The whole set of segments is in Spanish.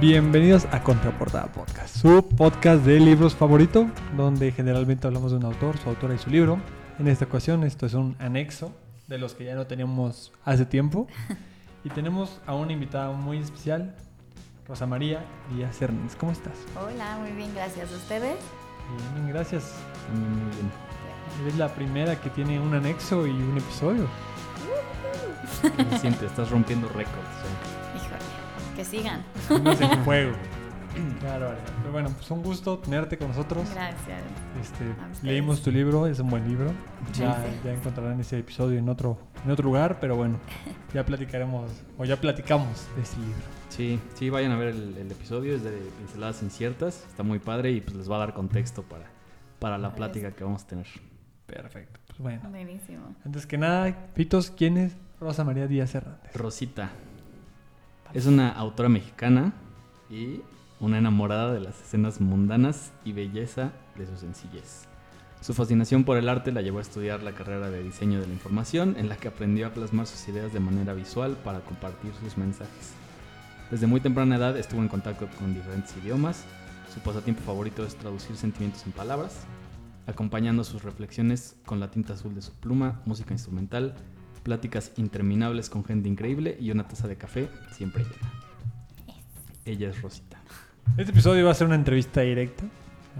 Bienvenidos a Contraportada Podcast, su podcast de libros favorito, donde generalmente hablamos de un autor, su autora y su libro. En esta ocasión esto es un anexo de los que ya no teníamos hace tiempo. Y tenemos a una invitada muy especial, Rosa María Díaz Hernández. ¿Cómo estás? Hola, muy bien, gracias. ¿A ustedes? Bien, gracias. Muy, bien. Eres la primera que tiene un anexo y un episodio. ¿Qué se siente? Estás rompiendo récords. ¿eh? Que sigan. Estamos en juego. Claro, vale. Pero bueno, pues un gusto tenerte con nosotros. Gracias. Este, leímos tu libro, es un buen libro. Ya, ya encontrarán ese episodio en otro, en otro lugar, pero bueno, ya platicaremos, o ya platicamos de ese libro. Sí, sí, vayan a ver el, el episodio, es de Pinceladas Inciertas, está muy padre y pues les va a dar contexto para, para la plática que vamos a tener. Perfecto. Pues bueno, Buenísimo. antes que nada, Pitos, ¿quién es Rosa María Díaz Hernández? Rosita es una autora mexicana y una enamorada de las escenas mundanas y belleza de su sencillez. Su fascinación por el arte la llevó a estudiar la carrera de diseño de la información, en la que aprendió a plasmar sus ideas de manera visual para compartir sus mensajes. Desde muy temprana edad estuvo en contacto con diferentes idiomas. Su pasatiempo favorito es traducir sentimientos en palabras, acompañando sus reflexiones con la tinta azul de su pluma, música instrumental, pláticas interminables con gente increíble y una taza de café siempre llena. Ella es Rosita. Este episodio va a ser una entrevista directa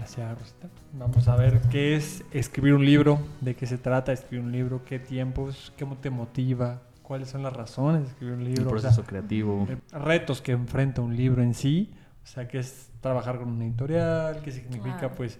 hacia Rosita. Vamos a ver qué es escribir un libro, de qué se trata escribir un libro, qué tiempos, qué te motiva, cuáles son las razones de escribir un El libro. o sea, proceso creativo. retos que enfrenta un libro en sí, o sea, qué es trabajar con una editorial, qué significa pues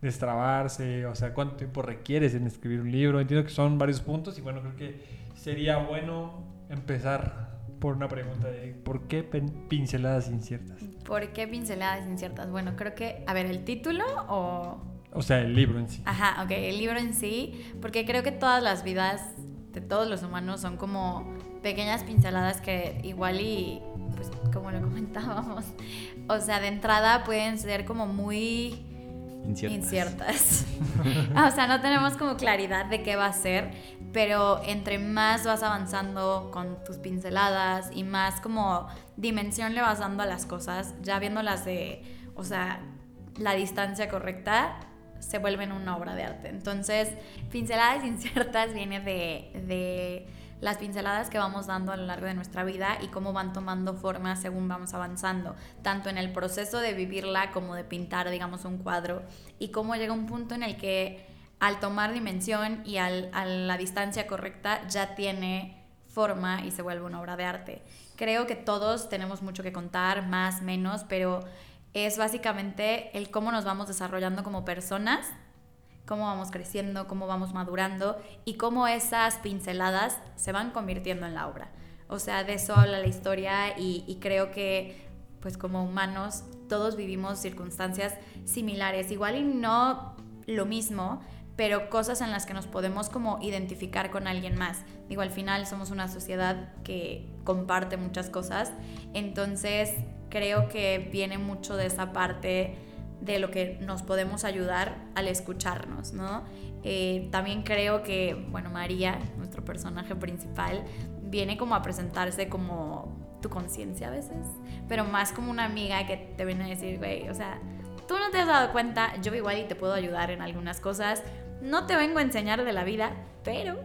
destrabarse, o sea, cuánto tiempo requieres en escribir un libro. Entiendo que son varios puntos y bueno, creo que sería bueno empezar por una pregunta de ¿por qué pinceladas inciertas? ¿Por qué pinceladas inciertas? Bueno, creo que, a ver, el título o... O sea, el libro en sí. Ajá, ok, el libro en sí, porque creo que todas las vidas de todos los humanos son como pequeñas pinceladas que igual y, pues como lo comentábamos, o sea, de entrada pueden ser como muy Inciertas. inciertas. o sea, no tenemos como claridad de qué va a ser, pero entre más vas avanzando con tus pinceladas y más como dimensión le vas dando a las cosas, ya viéndolas de, o sea, la distancia correcta, se vuelven una obra de arte. Entonces, pinceladas inciertas viene de, de las pinceladas que vamos dando a lo largo de nuestra vida y cómo van tomando forma según vamos avanzando, tanto en el proceso de vivirla como de pintar, digamos, un cuadro, y cómo llega un punto en el que al tomar dimensión y al- a la distancia correcta ya tiene forma y se vuelve una obra de arte. Creo que todos tenemos mucho que contar, más, menos, pero es básicamente el cómo nos vamos desarrollando como personas cómo vamos creciendo, cómo vamos madurando y cómo esas pinceladas se van convirtiendo en la obra. O sea, de eso habla la historia y, creo que pues como humanos todos vivimos circunstancias similares, igual y no lo mismo, pero cosas en las que nos podemos como identificar con alguien más. Digo, al final somos una sociedad que comparte muchas cosas, entonces creo que viene mucho de esa parte de lo que nos podemos ayudar al escucharnos, ¿no? Eh, también creo que, bueno, María, nuestro personaje principal, viene como a presentarse como tu conciencia a veces, pero más como una amiga que te viene a decir, güey, o sea, tú no te has dado cuenta, yo igual y te puedo ayudar en algunas cosas, no te vengo a enseñar de la vida, pero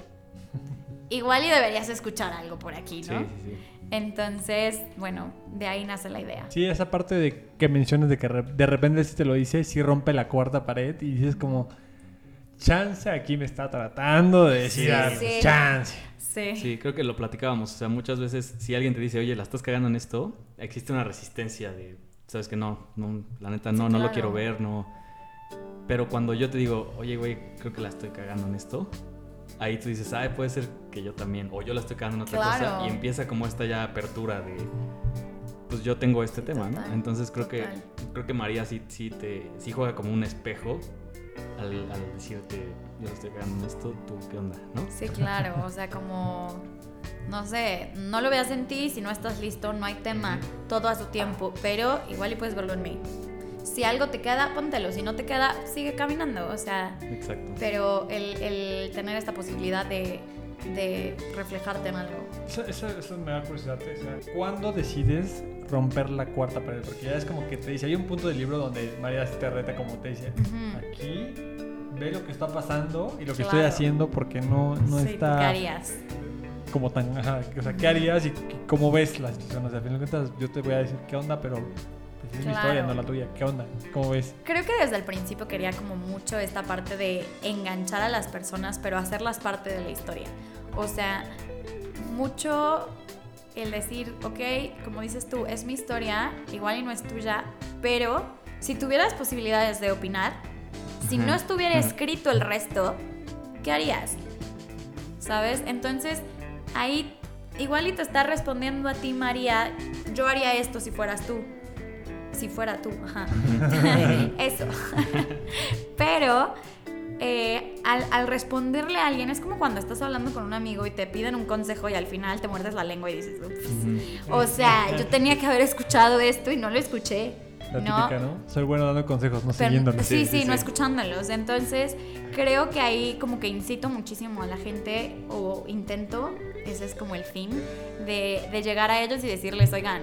igual y deberías escuchar algo por aquí, Sí, ¿no? sí, sí. Entonces, bueno, de ahí nace la idea. Sí, esa parte de que mencionas de que de repente si te lo dice, sí rompe la cuarta pared y dices como, chance aquí me está tratando de decir Sí, algo, sí. chance. Sí. Sí, creo que lo platicábamos. O sea, muchas veces si alguien te dice, oye, la estás cagando en esto, existe una resistencia de, sabes que no, no la neta no, Sí, no lo quiero ver, no. Pero cuando yo te digo, oye, güey, creo que la estoy cagando en esto, ahí tú dices, ay, puede ser que yo también, o yo la estoy cagando en otra Claro. cosa, y empieza como esta ya apertura de, pues yo tengo este tema, ¿no? Entonces creo que, creo que María sí, sí, te, sí juega como un espejo al, al decirte, yo la estoy cagando en esto, tú qué onda, ¿no? Sí, claro, o sea, como, no sé, no lo veas en ti, si no estás listo, no hay tema, todo a su tiempo, pero igual y puedes verlo en mí. Si algo te queda, póntelo, si no te queda, sigue caminando, o sea, Exacto. pero el, el tener esta posibilidad de, de reflejarte en algo. Eso, eso, eso me da curiosidad. O sea, ¿Cuándo decides romper la cuarta pared? Porque ya es como que te dice, hay un punto del libro donde María te reta como te dice, Ujú. aquí ve lo que está pasando y lo que Claro. estoy haciendo porque no, no Sí, ¿tú está ¿Qué harías? como tan... Ajá, o sea, ¿qué harías y cómo ves la situación? O sea, al final de cuentas yo te voy a decir qué onda, pero pues, es mi Claro. historia, no la tuya. ¿Qué onda? ¿Cómo ves? Creo que desde el principio quería como mucho esta parte de enganchar a las personas, pero hacerlas parte de la historia. O sea, mucho el decir, ok, como dices tú, es mi historia, igual y no es tuya, pero si tuvieras posibilidades de opinar, si no estuviera escrito el resto, ¿qué harías? ¿Sabes? Entonces, ahí igual y te está respondiendo a ti, María, yo haría esto si fueras tú. Si fuera tú, ajá. Eso. Pero eh, al, al responderle a alguien es como cuando estás hablando con un amigo y te piden un consejo y al final te muerdes la lengua y dices, "Ups". O sea, yo tenía que haber escuchado esto y no lo escuché. La ¿no? típica, ¿no? Soy bueno dando consejos, no Pero- siguiéndolos. sí, sí, sí, no escuchándolos. Entonces, creo que ahí como que incito muchísimo a la gente o intento, ese es como el fin, de, de llegar a ellos y decirles, oigan,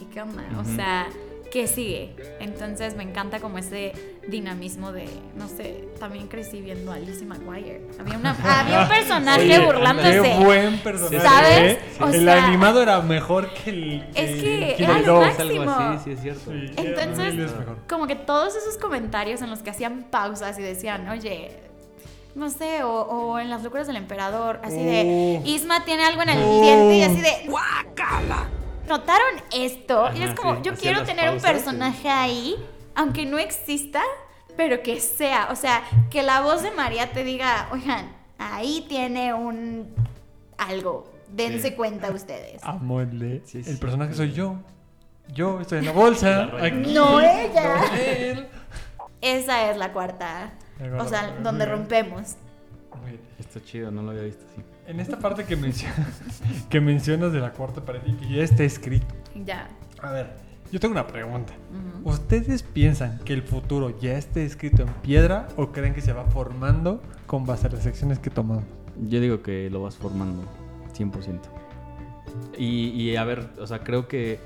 ¿y qué onda? O sea, ¿qué sigue? Entonces me encanta como ese dinamismo de, no sé, también crecí viendo a Lizzie McGuire. Había, una, había un personaje Oye, burlándose. Qué buen personaje. ¿Sabes? ¿eh? O el sea- animado era mejor que el. Es que el era Killer lo máximo. Algo así, sí es cierto. Sí, Entonces- como que todos esos comentarios en los que hacían pausas y decían, oye, no sé, o, o en las locuras del emperador, así de, Oh. Isma tiene algo en el Oh. diente y así de, ¡guácala! ¿Notaron esto? y es como, sí, yo quiero tener un personaje ahí, aunque no exista, pero que sea, o sea, que la voz de María te diga, oigan, ahí tiene un algo, dense Sí. cuenta ustedes. Amo el de- Sí, sí. El personaje soy yo. Yo estoy en la bolsa. La reina. aquí. No ella. No él. Esa es la cuarta, o sea, donde rompemos. Está chido, no lo había visto así. En esta parte que mencionas, que mencionas de la cuarta pared y que ya está escrito. Ya. A ver, yo tengo una pregunta. ¿Ustedes piensan que el futuro ya esté escrito en piedra o creen que se va formando con base a las acciones que tomamos? Yo digo que lo vas formando 100%. Y, y a ver, o sea, creo que.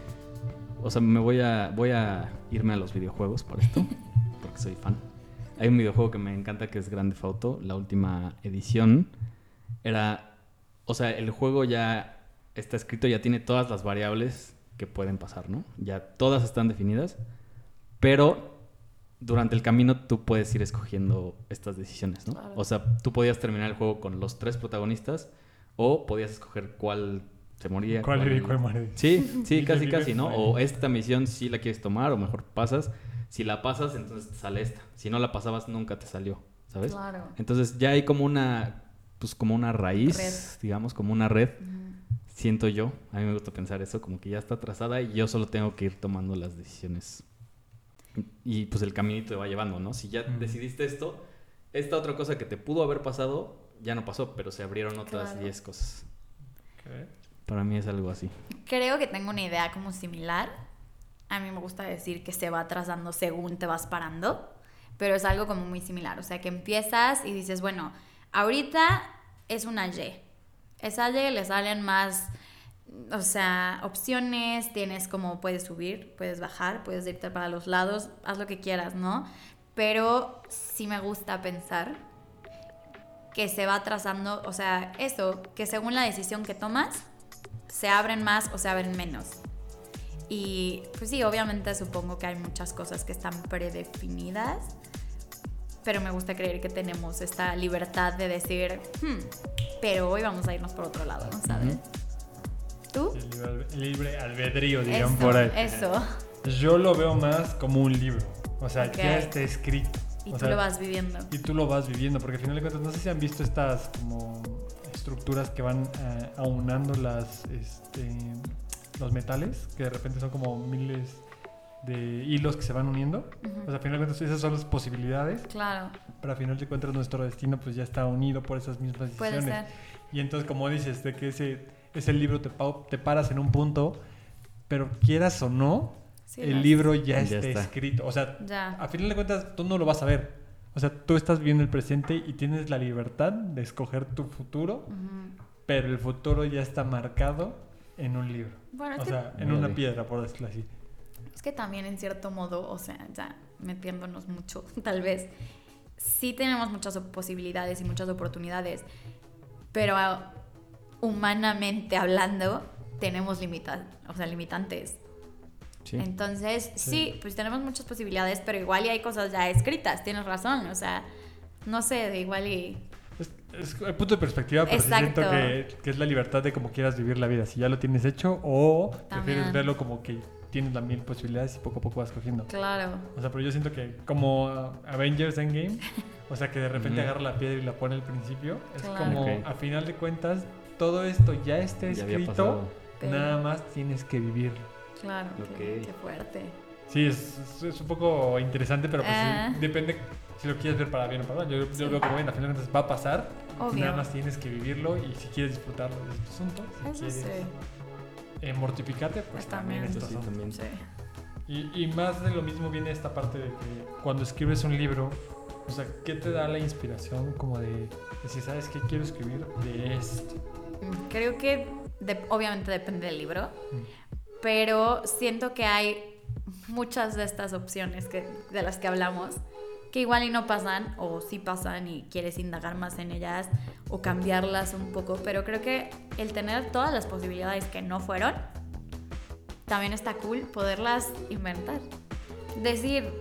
O sea, me voy a, voy a irme a los videojuegos por esto, porque soy fan. Hay un videojuego que me encanta que es Grande Auto, la última edición. Era. O sea, el juego ya está escrito, ya tiene todas las variables que pueden pasar, ¿no? Ya todas están definidas, pero durante el camino tú puedes ir escogiendo estas decisiones, ¿no? O sea, tú podías terminar el juego con los tres protagonistas o podías escoger cuál se moría. ¿Cuál era y cuál muere? Sí, sí, casi, casi, ¿no? O esta misión sí la quieres tomar o mejor pasas. Si la pasas, entonces te sale esta. Si no la pasabas, nunca te salió, ¿sabes? Claro. Entonces ya hay como una, pues como una raíz, Red. digamos, como una red, Ujú. siento yo. A mí me gusta pensar eso, como que ya está trazada y yo solo tengo que ir tomando las decisiones. Y pues el caminito te va llevando, ¿no? Si ya Mm. decidiste esto, esta otra cosa que te pudo haber pasado, ya no pasó, pero se abrieron otras Claro. 10 cosas. Ok. Para mí es algo así. Creo que tengo una idea como similar. A mí me gusta decir que se va trazando según te vas parando, pero es algo como muy similar. O sea, que empiezas y dices, bueno, ahorita es una Y. Esa Y le salen más, o sea, opciones, tienes como puedes subir, puedes bajar, puedes irte para los lados, haz lo que quieras, ¿no? Pero sí me gusta pensar que se va trazando, o sea, eso, que según la decisión que tomas, se abren más o se abren menos. Y pues sí, obviamente supongo que hay muchas cosas que están predefinidas, pero me gusta creer que tenemos esta libertad de decir, "Hmm, pero hoy vamos a irnos por otro lado, ¿sabes? ¿Tú? El libre, albe- libre albedrío, digan Eso, por ahí. eso. Yo lo veo más como un libro. O sea, Ok. ya está escrito. Y O tú sea, lo vas viviendo. Y tú lo vas viviendo, porque al final de cuentas, no sé si han visto estas como estructuras que van eh, aunando las, este, los metales, que de repente son como miles de hilos que se van uniendo. O sea, al final de cuentas, esas son las posibilidades, Claro, pero al final de cuentas nuestro destino pues ya está unido por esas mismas puede decisiones. ser. Y entonces, como dices, de que ese, ese libro te, pa- te paras en un punto, pero quieras o no, Sí, el libro ya, Ya está, está. escrito. O sea, Ya. a final de cuentas, tú no lo vas a ver, O sea, tú estás viviendo el presente y tienes la libertad de escoger tu futuro, Ujú. pero el futuro ya está marcado en un libro. Bueno, es O que, sea, en una piedra, por decirlo así. Es que también en cierto modo, o sea, ya metiéndonos mucho, tal vez, sí tenemos muchas posibilidades y muchas oportunidades, pero ah, humanamente hablando, tenemos limita o sea, limitantes. Sí. Entonces, sí. Sí. pues tenemos muchas posibilidades, pero igual y hay cosas ya escritas, tienes razón, o sea, no sé, de igual y... Es, es el punto de perspectiva, pero sí siento que, que es la libertad de cómo quieras vivir la vida. Si ya lo tienes hecho o prefieres verlo como que tienes las mil posibilidades y poco a poco vas cogiendo. Claro. O sea, pero yo siento que como Avengers Endgame, o sea, que de repente agarra la piedra y la pone al principio, es Claro. como, Ok. a final de cuentas, todo esto ya está Ya escrito. Pero- nada más tienes que vivirlo. Claro, qué, Ok. qué fuerte. Sí, es, es- es un poco interesante, pero pues sí, Ah. depende si lo quieres ver para bien o para mal. Yo, yo Sí. veo como bien, a final de cuentas va a pasar, Obvio. nada más tienes que vivirlo y si quieres disfrutarlo de este asunto, si Eso quieres sí. Eh, mortificarte, pues Pues también, sí, también. Sí. Y, y más de lo mismo viene esta parte de que cuando escribes un libro, o sea, ¿qué te da la inspiración como de decir, ¿sabes qué quiero escribir de esto? Mm, Creo que de- obviamente depende del libro, Mm. pero siento que hay muchas de estas opciones que, de las que hablamos que igual y no pasan o sí pasan y quieres indagar más en ellas o cambiarlas un poco, pero creo que el tener todas las posibilidades que no fueron, también está cool poderlas inventar. Decir,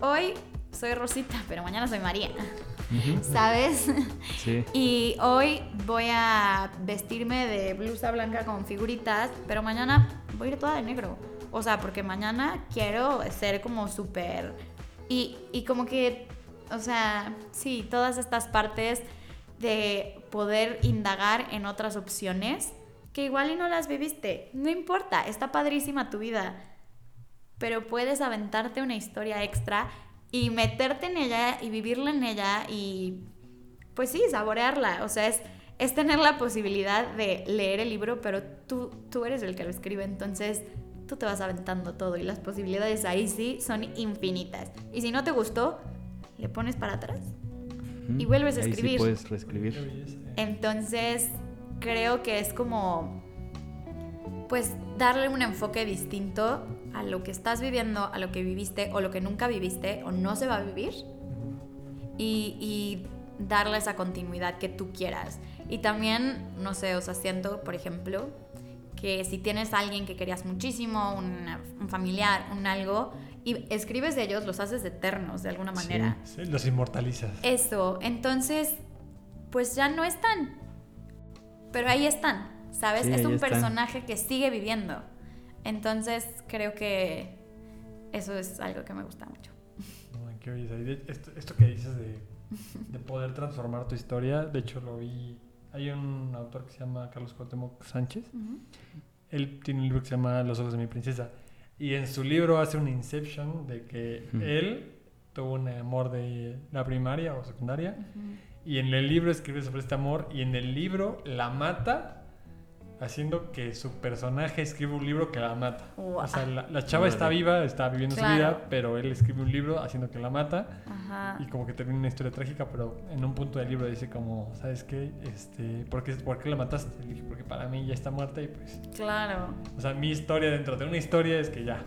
hoy soy Rosita, pero mañana soy María. ¿sabes? Sí. Y hoy voy a vestirme de blusa blanca con figuritas, pero mañana voy a ir toda de negro. O sea, porque mañana quiero ser como súper... Y, como que, o sea, sí, todas estas partes de poder indagar en otras opciones que igual y no las viviste. No importa, está padrísima tu vida. Pero puedes aventarte una historia extra y meterte en ella y vivirla en ella y pues sí, saborearla. O sea, es, es tener la posibilidad de leer el libro, pero tú, tú eres el que lo escribe, entonces tú te vas aventando todo y las posibilidades ahí sí son infinitas. Y si no te gustó, le pones para atrás. Y vuelves a Ahí escribir. Sí puedes reescribir. Entonces, creo que es como, pues, darle un enfoque distinto a lo que estás viviendo, a lo que viviste o lo que nunca viviste o no se va a vivir y, y darle esa continuidad que tú quieras. Y también, no sé, o sea, siento, por ejemplo, que si tienes a alguien que querías muchísimo, una- un familiar, un algo, y escribes de ellos, los haces eternos de alguna Sí. manera. Sí, los inmortalizas. Eso, entonces, pues ya no están. Pero ahí están, ¿sabes? Sí, es un están. personaje que sigue viviendo. Entonces, creo que eso es algo que me gusta mucho. Qué esto, esto que dices de, de poder transformar tu historia, de hecho lo vi. Hay un autor que se llama Carlos Cuauhtémoc Sánchez. Él tiene un libro que se llama Los ojos de mi princesa. Y en su libro hace un inception de que él tuvo un amor de la primaria o secundaria. Y en el libro escribe sobre este amor. Y en el libro la mata. Haciendo que su personaje escribe un libro que la mata. O sea, la, la chava está viva, está viviendo su Claro. vida, pero él escribe un libro haciendo que la mata. Ajá. Y como que termina una historia trágica, pero en un punto del libro dice como, ¿sabes qué? Este, ¿por qué, por qué la mataste? Le dije, porque para mí ya está muerta y pues... Claro. O sea, mi historia dentro de una historia es que ya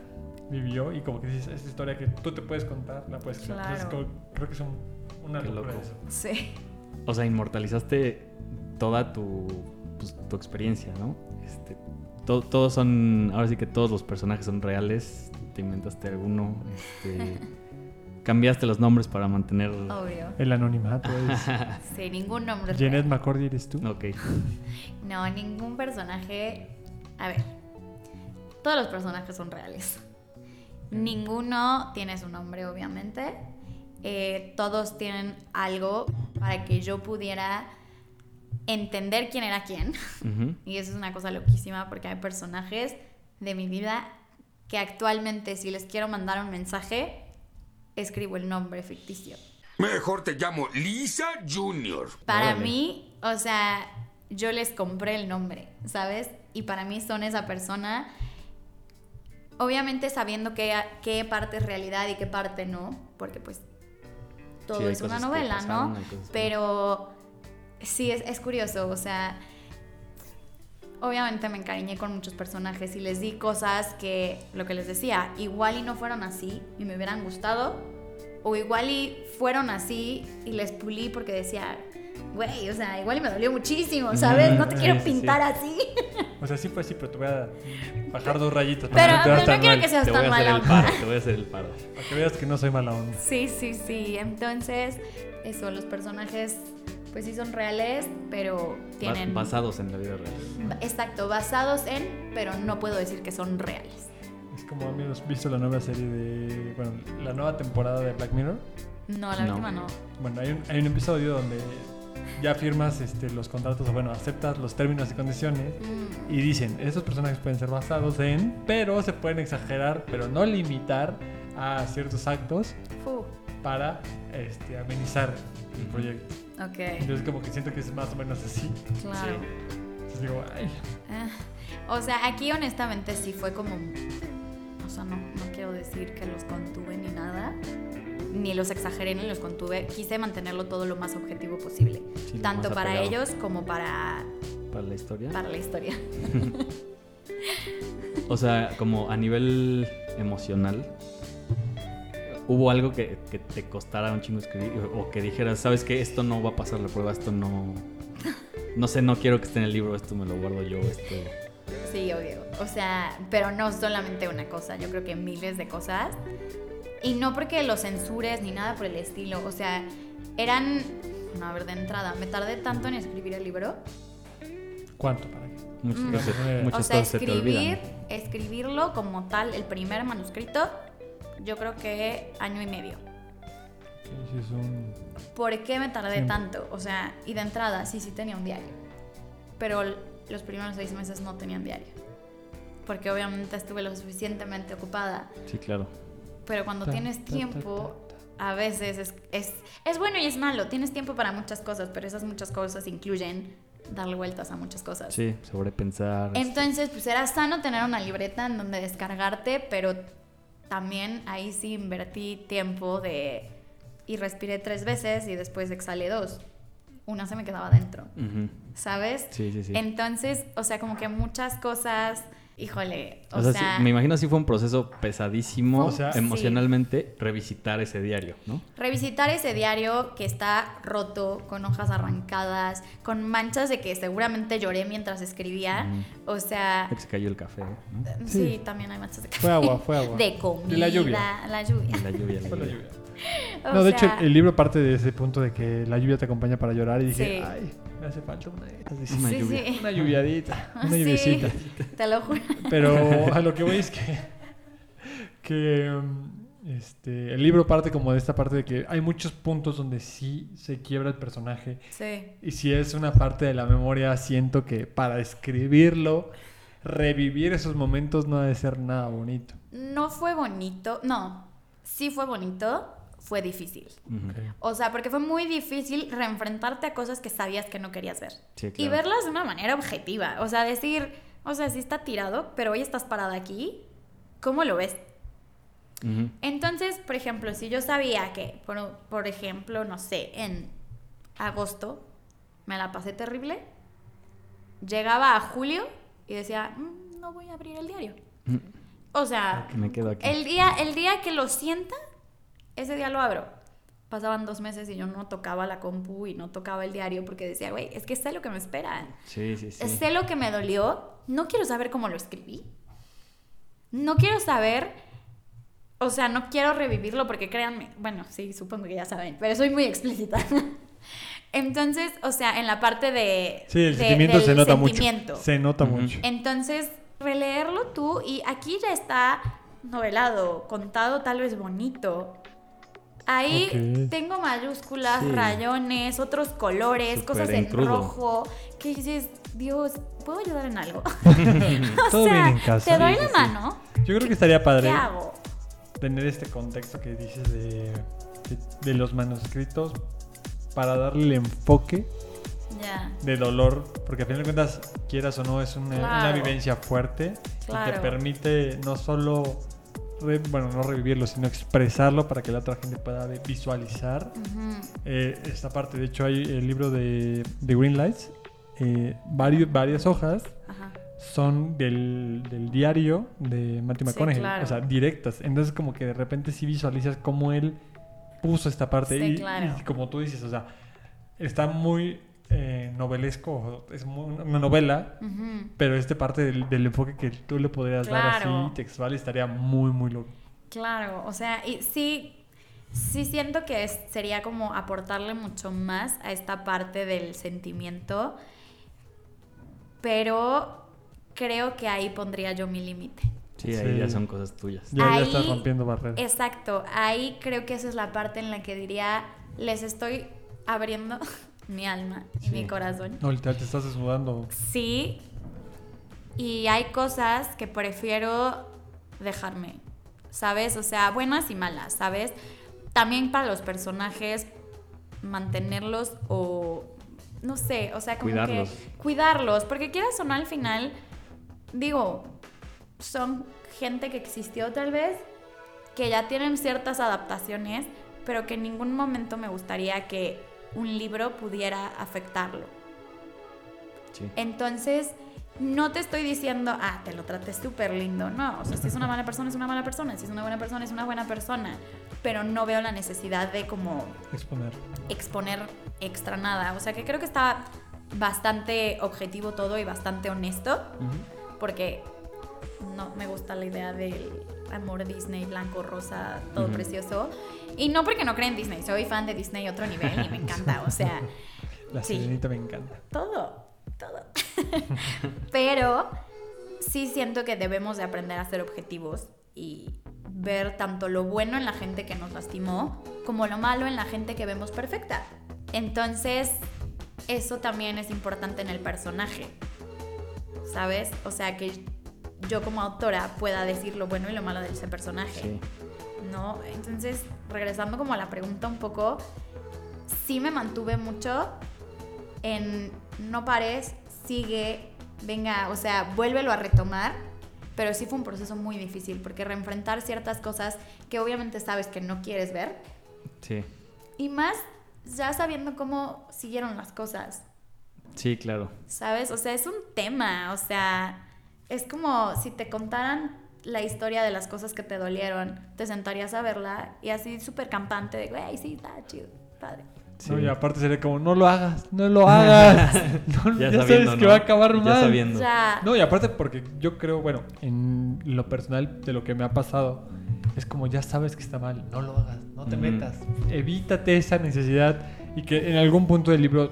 vivió y como que dices, esa historia que tú te puedes contar, la puedes contar. Entonces, Claro. como- creo que es un- una locura eso. Sí. O sea, inmortalizaste toda tu, pues, tu experiencia, ¿no? Este, to- todos son, ahora sí que todos los personajes son reales. Te inventaste alguno. este, cambiaste los nombres para mantener. Obvio. El anonimato es... Sí, ningún nombre Janet. McCordy eres tú. Ok. No, ningún personaje. A ver. Todos los personajes son reales. Ninguno tiene su nombre, obviamente. Eh, todos tienen algo para que yo pudiera entender quién era quién. Y eso es una cosa loquísima porque hay personajes de mi vida que actualmente si les quiero mandar un mensaje, escribo el nombre ficticio. Mejor te llamo Lisa Junior. Para Órale. mí, o sea, yo les compré el nombre, ¿sabes? Y para mí son esa persona, obviamente sabiendo qué, qué parte es realidad y qué parte no, porque pues todo Sí, es una novela, pasaron, ¿no? Pero sí, es, es curioso, o sea, obviamente me encariñé con muchos personajes y les di cosas que, lo que les decía, igual y no fueron así y me hubieran gustado, o igual y fueron así y les pulí porque decía, güey, o sea, igual y me dolió muchísimo, ¿sabes? No te quiero Sí, sí, sí. pintar así. O sea, sí fue así, pero te voy a bajar dos rayitas Pero, para, pero no tan quiero mal, que seas Te voy tan a hacer mala el onda. paro, te voy a hacer el paro. para que veas que no soy mala onda. Sí, sí, sí. Entonces, eso, los personajes, pues sí son reales, pero tienen... Basados en la vida real. Exacto, basados en, pero no puedo decir que son reales. Es como amigos, ¿visto la nueva serie de. Bueno, la nueva temporada de Black Mirror? No, la No. última no. Bueno, hay un, hay un episodio donde ya firmas este, los contratos, o bueno, aceptas los términos y condiciones Mm, y dicen, estos personajes pueden ser basados en, pero se pueden exagerar, pero no limitar a ciertos actos fu, para este, amenizar el proyecto. Ok, Entonces como que siento que es más o menos así. claro. Entonces digo, ay, Ah, o sea, aquí honestamente sí fue como... O sea, no, no quiero decir que los contuve ni nada. Ni los exageré ni los contuve. Quise mantenerlo todo lo más objetivo posible. Sí, tanto para apegado. ellos como para, Para la historia. para la historia. O sea, como a nivel emocional, ¿hubo algo que, que te costara un chingo escribir? O que dijeras, ¿sabes qué? Esto no va a pasar la prueba, esto no... No sé, no quiero que esté en el libro, esto me lo guardo yo, esto... Sí, obvio. O sea, pero no solamente una cosa, yo creo que miles de cosas. Y no porque lo censures ni nada por el estilo. O sea, eran. No, a ver, de entrada, me tardé tanto en escribir el libro. ¿cuánto para qué? Muchas Mm. cosas, O muchas o sea, cosas se te escribir, olvidan. escribirlo como tal, el primer manuscrito, yo creo que año y medio. Sí, sí. ¿Por qué me tardé tanto? O sea, y de entrada, sí, sí tenía un diario. Pero los primeros seis meses no tenían diario. Porque obviamente estuve lo suficientemente ocupada. Sí, claro. Pero cuando Ta, tienes ta, tiempo, ta, a veces es, es, es bueno y es malo. Tienes tiempo para muchas cosas, pero esas muchas cosas incluyen darle vueltas a muchas cosas. Sí, sobrepensar. este, Entonces, pues era sano tener una libreta en donde descargarte, pero también ahí sí invertí tiempo de... Y respiré tres veces y después exhalé dos. Una se me quedaba dentro. ¿sabes? Sí, sí, sí. Entonces, o sea, como que muchas cosas, híjole, o, O sea, sí, sea, me imagino así fue un proceso pesadísimo O sea- emocionalmente revisitar ese diario, ¿no? revisitar ese diario que está roto, con hojas arrancadas, con manchas de que seguramente lloré mientras escribía. O sea, Que se cayó el café, ¿no? sí, Sí. también hay manchas de Fue agua, fue agua. De comida. De la lluvia. La lluvia. La lluvia, la lluvia. No, de hecho, el libro parte de ese punto de que la lluvia te acompaña para llorar y dije, Sí. ay, me hace falta una de estas", dice. Una sí, lluvia. sí. Una lluviadita, una Sí, lluviecita. Te lo juro. Pero a lo que voy es que, que este, el libro parte como de esta parte de que hay muchos puntos donde sí se quiebra el personaje. Sí. Y si es una parte de la memoria, siento que para escribirlo, revivir esos momentos no ha de ser nada bonito. No fue bonito. No, sí fue bonito. Fue difícil. O sea, porque fue muy difícil reenfrentarte a cosas que sabías que no querías ver. Sí, Y verlas de una manera objetiva. O sea, decir, o sea, sí está tirado, pero hoy estás parada aquí. ¿Cómo lo ves? Entonces, por ejemplo, si yo sabía que, por, por ejemplo, no sé, en agosto me la pasé terrible, llegaba a julio y decía, "Mm, no voy a abrir el diario. Mm. O sea, Me quedo aquí. el día, el día que lo sienta, ese día lo abro. Pasaban dos meses y yo no tocaba la compu y no tocaba el diario porque decía, güey, es que sé lo que me espera. Sí, sí, sí. Sé lo que me dolió. No quiero saber cómo lo escribí. No quiero saber. O sea, no quiero revivirlo porque créanme. Bueno, sí, supongo que ya saben, pero soy muy explícita. Entonces, o sea, en la parte de. Sí, el de- sentimiento se nota sentimiento. mucho. Se nota mucho. Entonces, releerlo tú y aquí ya está novelado, contado tal vez bonito. Ahí tengo mayúsculas, Sí. rayones, otros colores, cosas en rojo, que dices, Dios, ¿puedo ayudar en algo? Todo sea, bien en casa. te doy Sí, la sí, mano, Yo creo que estaría ¿qué padre hago? tener este contexto que dices de, de, de los manuscritos para darle el enfoque Ya, de dolor, porque a fin de cuentas, quieras o no, es una, una Claro. vivencia fuerte y te Claro. permite no solo bueno, no revivirlo, sino expresarlo para que la otra gente pueda visualizar eh, esta parte. De hecho, hay el libro de, de Green Lights, eh, varios, varias hojas Ajá. son del, del diario de Matthew Sí, McConaughey, claro. o sea, directas. Entonces, como que de repente sí visualizas cómo él puso esta parte. Sí, y, claro. y como tú dices, o sea, está muy eh, novelesco, es una novela, pero esta parte del, del enfoque que tú le podrías dar así textual estaría muy, muy loco. Claro, o sea, y sí, sí siento que es- sería como aportarle mucho más a esta parte del sentimiento, pero creo que ahí pondría yo mi límite. Sí, ahí Sí. ya son cosas tuyas. Ya, ya Ahí- estás rompiendo barreras. Exacto, ahí creo que esa es la parte en la que diría, les estoy abriendo mi alma y mi corazón. No, literal, te estás desnudando. Sí, y hay cosas que prefiero dejarme, ¿sabes? O sea, buenas y malas, ¿sabes? También para los personajes, mantenerlos o, no sé, o sea, como Cuidarlos. que cuidarlos, porque quieras o no al final, digo, son gente que existió tal vez, que ya tienen ciertas adaptaciones, pero que en ningún momento me gustaría que un libro pudiera afectarlo. Sí. Entonces, no te estoy diciendo, ah, te lo traté súper lindo. No, o sea, si es una mala persona, es una mala persona. Si es una buena persona, es una buena persona. Pero no veo la necesidad de como Exponer. exponer extra nada. O sea, que creo que está bastante objetivo todo y bastante honesto. Porque no me gusta la idea del amor Disney, blanco, rosa, todo precioso. Y no porque no creen en Disney, soy fan de Disney otro nivel y me encanta. O sea, La Sí. sirenita me encanta. todo, todo. Pero sí siento que debemos de aprender a ser objetivos y ver tanto lo bueno en la gente que nos lastimó como lo malo en la gente que vemos perfecta. Entonces, eso también es importante en el personaje. ¿Sabes? O sea, que yo como autora pueda decir lo bueno y lo malo de ese personaje. Sí. ¿no? Entonces, regresando como a la pregunta un poco, sí me mantuve mucho en no pares, sigue, venga, o sea, vuélvelo a retomar, pero sí fue un proceso muy difícil porque reenfrentar ciertas cosas que obviamente sabes que no quieres ver Sí. y más ya sabiendo cómo siguieron las cosas, Sí, claro. ¿sabes? O sea, es un tema, o sea, es como si te contaran la historia de las cosas que te dolieron, te sentarías a verla y así súper campante de, güey, sí, está chido, padre. No, Sí. y aparte sería como, no lo hagas, no lo hagas. No, ya, sabiendo, sabes que ¿no? va a acabar Ya mal. sabiendo. Ya, No, y aparte porque yo creo, bueno, en lo personal de lo que me ha pasado, es como ya sabes que está mal, no lo hagas, no te metas, evítate esa necesidad y que en algún punto del libro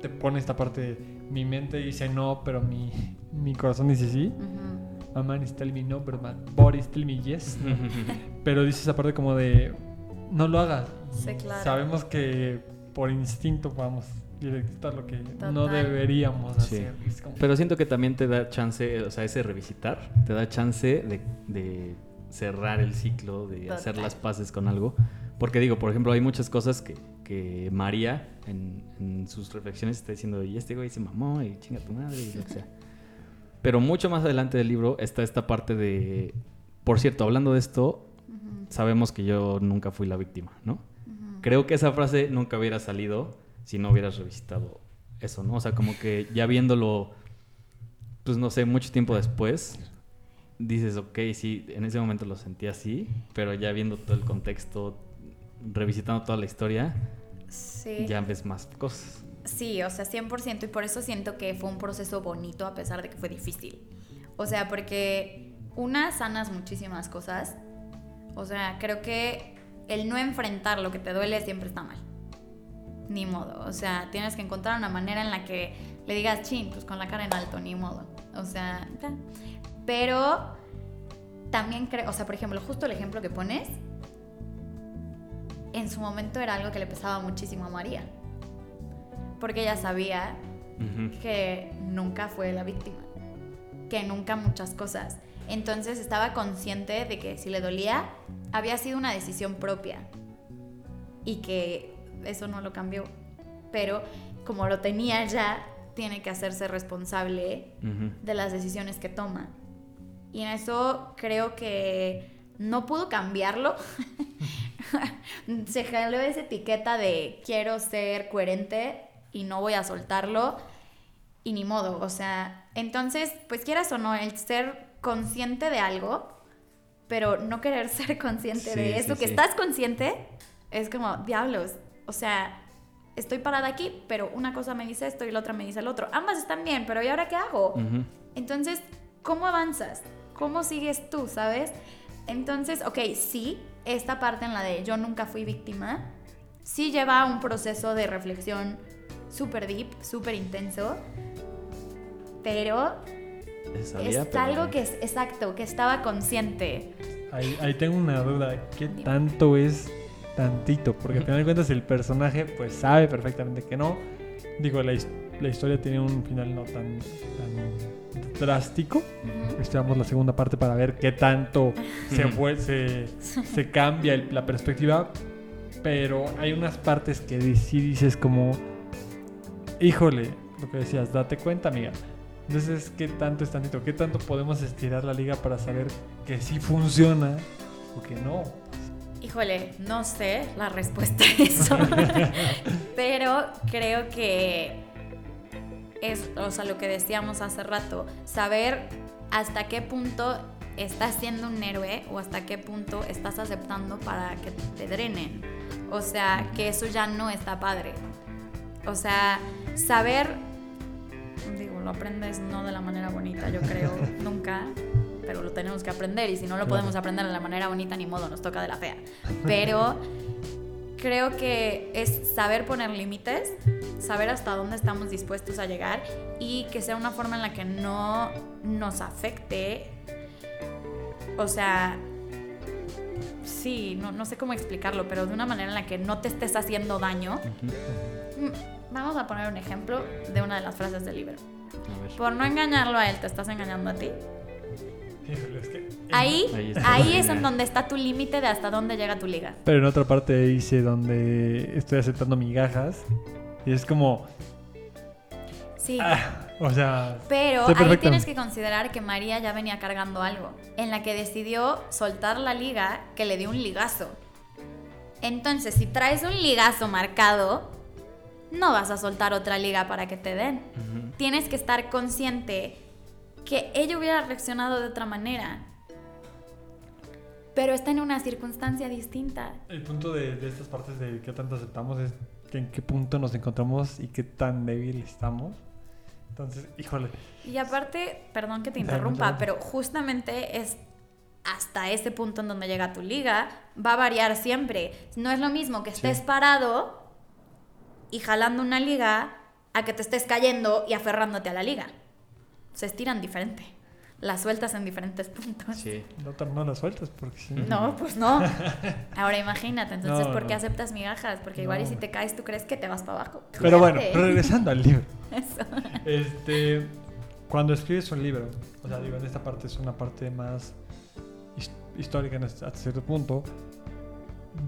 te pone esta parte de mi mente dice no, pero mi, mi corazón dice sí. ujú, My mind is telling me no, but my body is telling me yes. Pero dice esa parte como de no lo hagas. Sí, claro. Sabemos que por instinto vamos a ejecutar lo que no deberíamos Sí. hacer. Como- Pero siento que también te da chance, o sea, ese revisitar, te da chance de, de cerrar el ciclo, de hacer las paces con algo. Porque digo, por ejemplo, hay muchas cosas que, que María en, en sus reflexiones está diciendo, y este güey se mamó y chinga tu madre y lo que sea. Pero mucho más adelante del libro está esta parte de, por cierto, hablando de esto, sabemos que yo nunca fui la víctima, ¿no? Creo que esa frase nunca hubiera salido si no hubieras revisitado eso, ¿no? O sea, como que ya viéndolo, pues no sé, mucho tiempo después, dices, ok, sí, en ese momento lo sentí así, pero ya viendo todo el contexto, revisitando toda la historia, Sí. ya ves más cosas. Sí, o sea, 100% y por eso siento que fue un proceso bonito a pesar de que fue difícil. O sea, porque una sanas muchísimas cosas. O sea, creo que el no enfrentar lo que te duele siempre está mal. Ni modo. O sea, tienes que encontrar una manera en la que le digas, chin, pues con la cara en alto, ni modo. O sea, pero también creo, o sea, por ejemplo, justo el ejemplo que pones, en su momento era algo que le pesaba muchísimo a María porque ella sabía que nunca fue la víctima, que nunca muchas cosas. Entonces estaba consciente de que si le dolía, había sido una decisión propia y que eso no lo cambió. Pero como lo tenía ya, tiene que hacerse responsable de las decisiones que toma. Y en eso creo que no pudo cambiarlo. Se jaló esa etiqueta de quiero ser coherente y no voy a soltarlo y ni modo, o sea, entonces, pues quieras o no, el ser consciente de algo, pero no querer ser consciente Sí, de sí, eso, que sí. estás consciente, es como, diablos, o sea, estoy parada aquí, pero una cosa me dice esto y la otra me dice el otro. Ambas están bien, pero ¿y ahora qué hago? Entonces, ¿cómo avanzas? ¿Cómo sigues tú, sabes? Entonces, ok, sí, esta parte en la de yo nunca fui víctima, sí lleva un proceso de reflexión súper deep, súper intenso, pero Sabía, es pero- algo que es exacto, que estaba consciente. Ahí, ahí tengo una duda. ¿Qué tanto es tantito? Porque al final de cuentas el personaje pues sabe perfectamente que no. Digo, la, la historia tiene un final no tan, tan drástico. Esperamos la segunda parte para ver qué tanto se, fue- se, se cambia el- la perspectiva. Pero hay unas partes que sí dices como, híjole, lo que decías, date cuenta, amiga. Entonces, ¿qué tanto es tantito? ¿Qué tanto podemos estirar la liga para saber que sí funciona o que no? Híjole, no sé la respuesta a eso, pero creo que es, o sea, lo que decíamos hace rato, saber hasta qué punto estás siendo un héroe o hasta qué punto estás aceptando para que te drenen. O sea, que eso ya no está padre. O sea, saber, digo, lo aprendes no de la manera bonita, yo creo, nunca, pero lo tenemos que aprender y si no lo podemos aprender de la manera bonita, ni modo, nos toca de la fea. Pero creo que es saber poner límites, saber hasta dónde estamos dispuestos a llegar y que sea una forma en la que no nos afecte. O sea, sí, no, no sé cómo explicarlo, pero de una manera en la que no te estés haciendo daño. Mm, Vamos a poner un ejemplo de una de las frases del libro. Por no engañarlo a él, te estás engañando a ti. Híjole, es que- Ahí, Ahí es en donde está tu límite de hasta dónde llega tu liga. Pero en otra parte dice donde estoy aceptando migajas y es como, Sí. ah, o sea, Pero ahí tienes que considerar que María ya venía cargando algo, en la que decidió soltar la liga que le dio un ligazo. Entonces, si traes un ligazo marcado, no vas a soltar otra liga para que te den. Tienes que estar consciente que ella hubiera reaccionado de otra manera. Pero está en una circunstancia distinta. el punto de, de estas partes de qué tanto aceptamos es que en qué punto nos encontramos y qué tan débil estamos. Entonces, híjole, Y aparte, perdón que te interrumpa, pero justamente es hasta ese punto en donde llega tu liga, va a variar siempre. No es lo mismo que estés Sí. parado y jalando una liga a que te estés cayendo y aferrándote a la liga. Se estiran diferente. Las sueltas en diferentes puntos. Sí. no, tan- no las sueltas porque si No, pues no. Ahora imagínate, entonces, No, ¿por qué no. aceptas migajas? Porque igual y si te caes, tú crees que te vas para abajo. Pero bueno, regresando al libro. Eso. Este, cuando escribes un libro, o sea, digo, en esta parte es una parte más his- histórica en hasta cierto punto.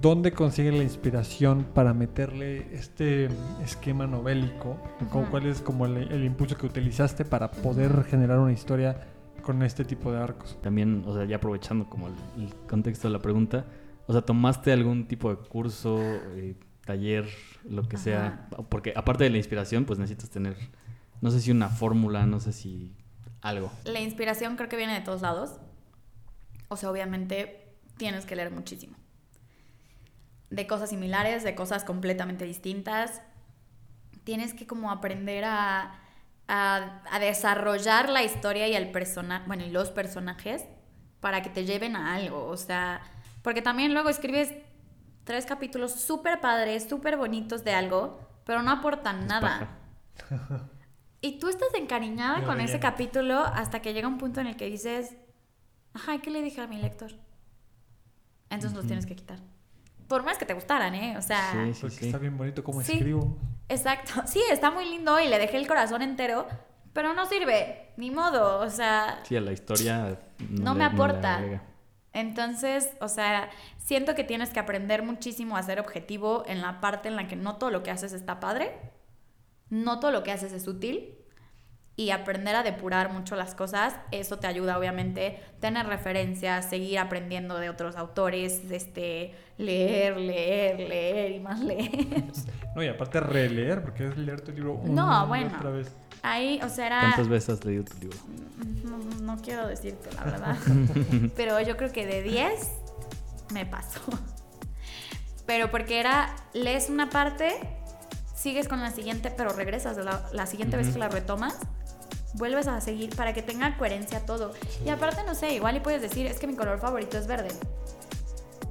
¿Dónde consigue la inspiración para meterle este esquema novélico? ¿Cu- Ujú. ¿Cuál es como el, el impulso que utilizaste para poder generar una historia con este tipo de arcos? También, o sea, ya aprovechando como el, el contexto de la pregunta, o sea, ¿tomaste algún tipo de curso, eh, taller, lo que sea? Porque aparte de la inspiración, pues necesitas tener, no sé si una fórmula, no sé si algo. La inspiración creo que viene de todos lados. O sea, obviamente tienes que leer muchísimo. De cosas similares, de cosas completamente distintas. Tienes que como aprender a, a, a desarrollar la historia y el persona, bueno, y los personajes para que te lleven a algo. O sea, porque también luego escribes tres capítulos súper padres, súper bonitos de algo, pero no aportan Es nada. Y tú estás encariñada con ese capítulo hasta que llega un punto en el que dices, ajá, ¿qué le dije a mi lector? Entonces los tienes que quitar. Por más que te gustaran, ¿eh? O sea, Sí, sí, Porque sí. está bien bonito cómo Sí. escribo. exacto. Sí, está muy lindo y le dejé el corazón entero, pero no sirve, ni modo. O sea, Sí, a la historia No le- me aporta. entonces, o sea, siento que tienes que aprender muchísimo a ser objetivo en la parte en la que no todo lo que haces está padre, no todo lo que haces es útil y aprender a depurar mucho las cosas, eso te ayuda obviamente tener referencias, seguir aprendiendo de otros autores, este, leer, leer, leer y más leer. No, y aparte releer, porque es leer tu libro una No, bueno. otra vez. Ahí, o sea, era... ¿Cuántas veces has leído tu libro? No, no quiero decirte la verdad. Pero yo creo que de 10 me pasó. Pero porque era, lees una parte, sigues con la siguiente, pero regresas la, la siguiente vez que la retomas, vuelves a seguir para que tenga coherencia todo. Y aparte, no sé, igual y puedes decir, es que mi color favorito es verde.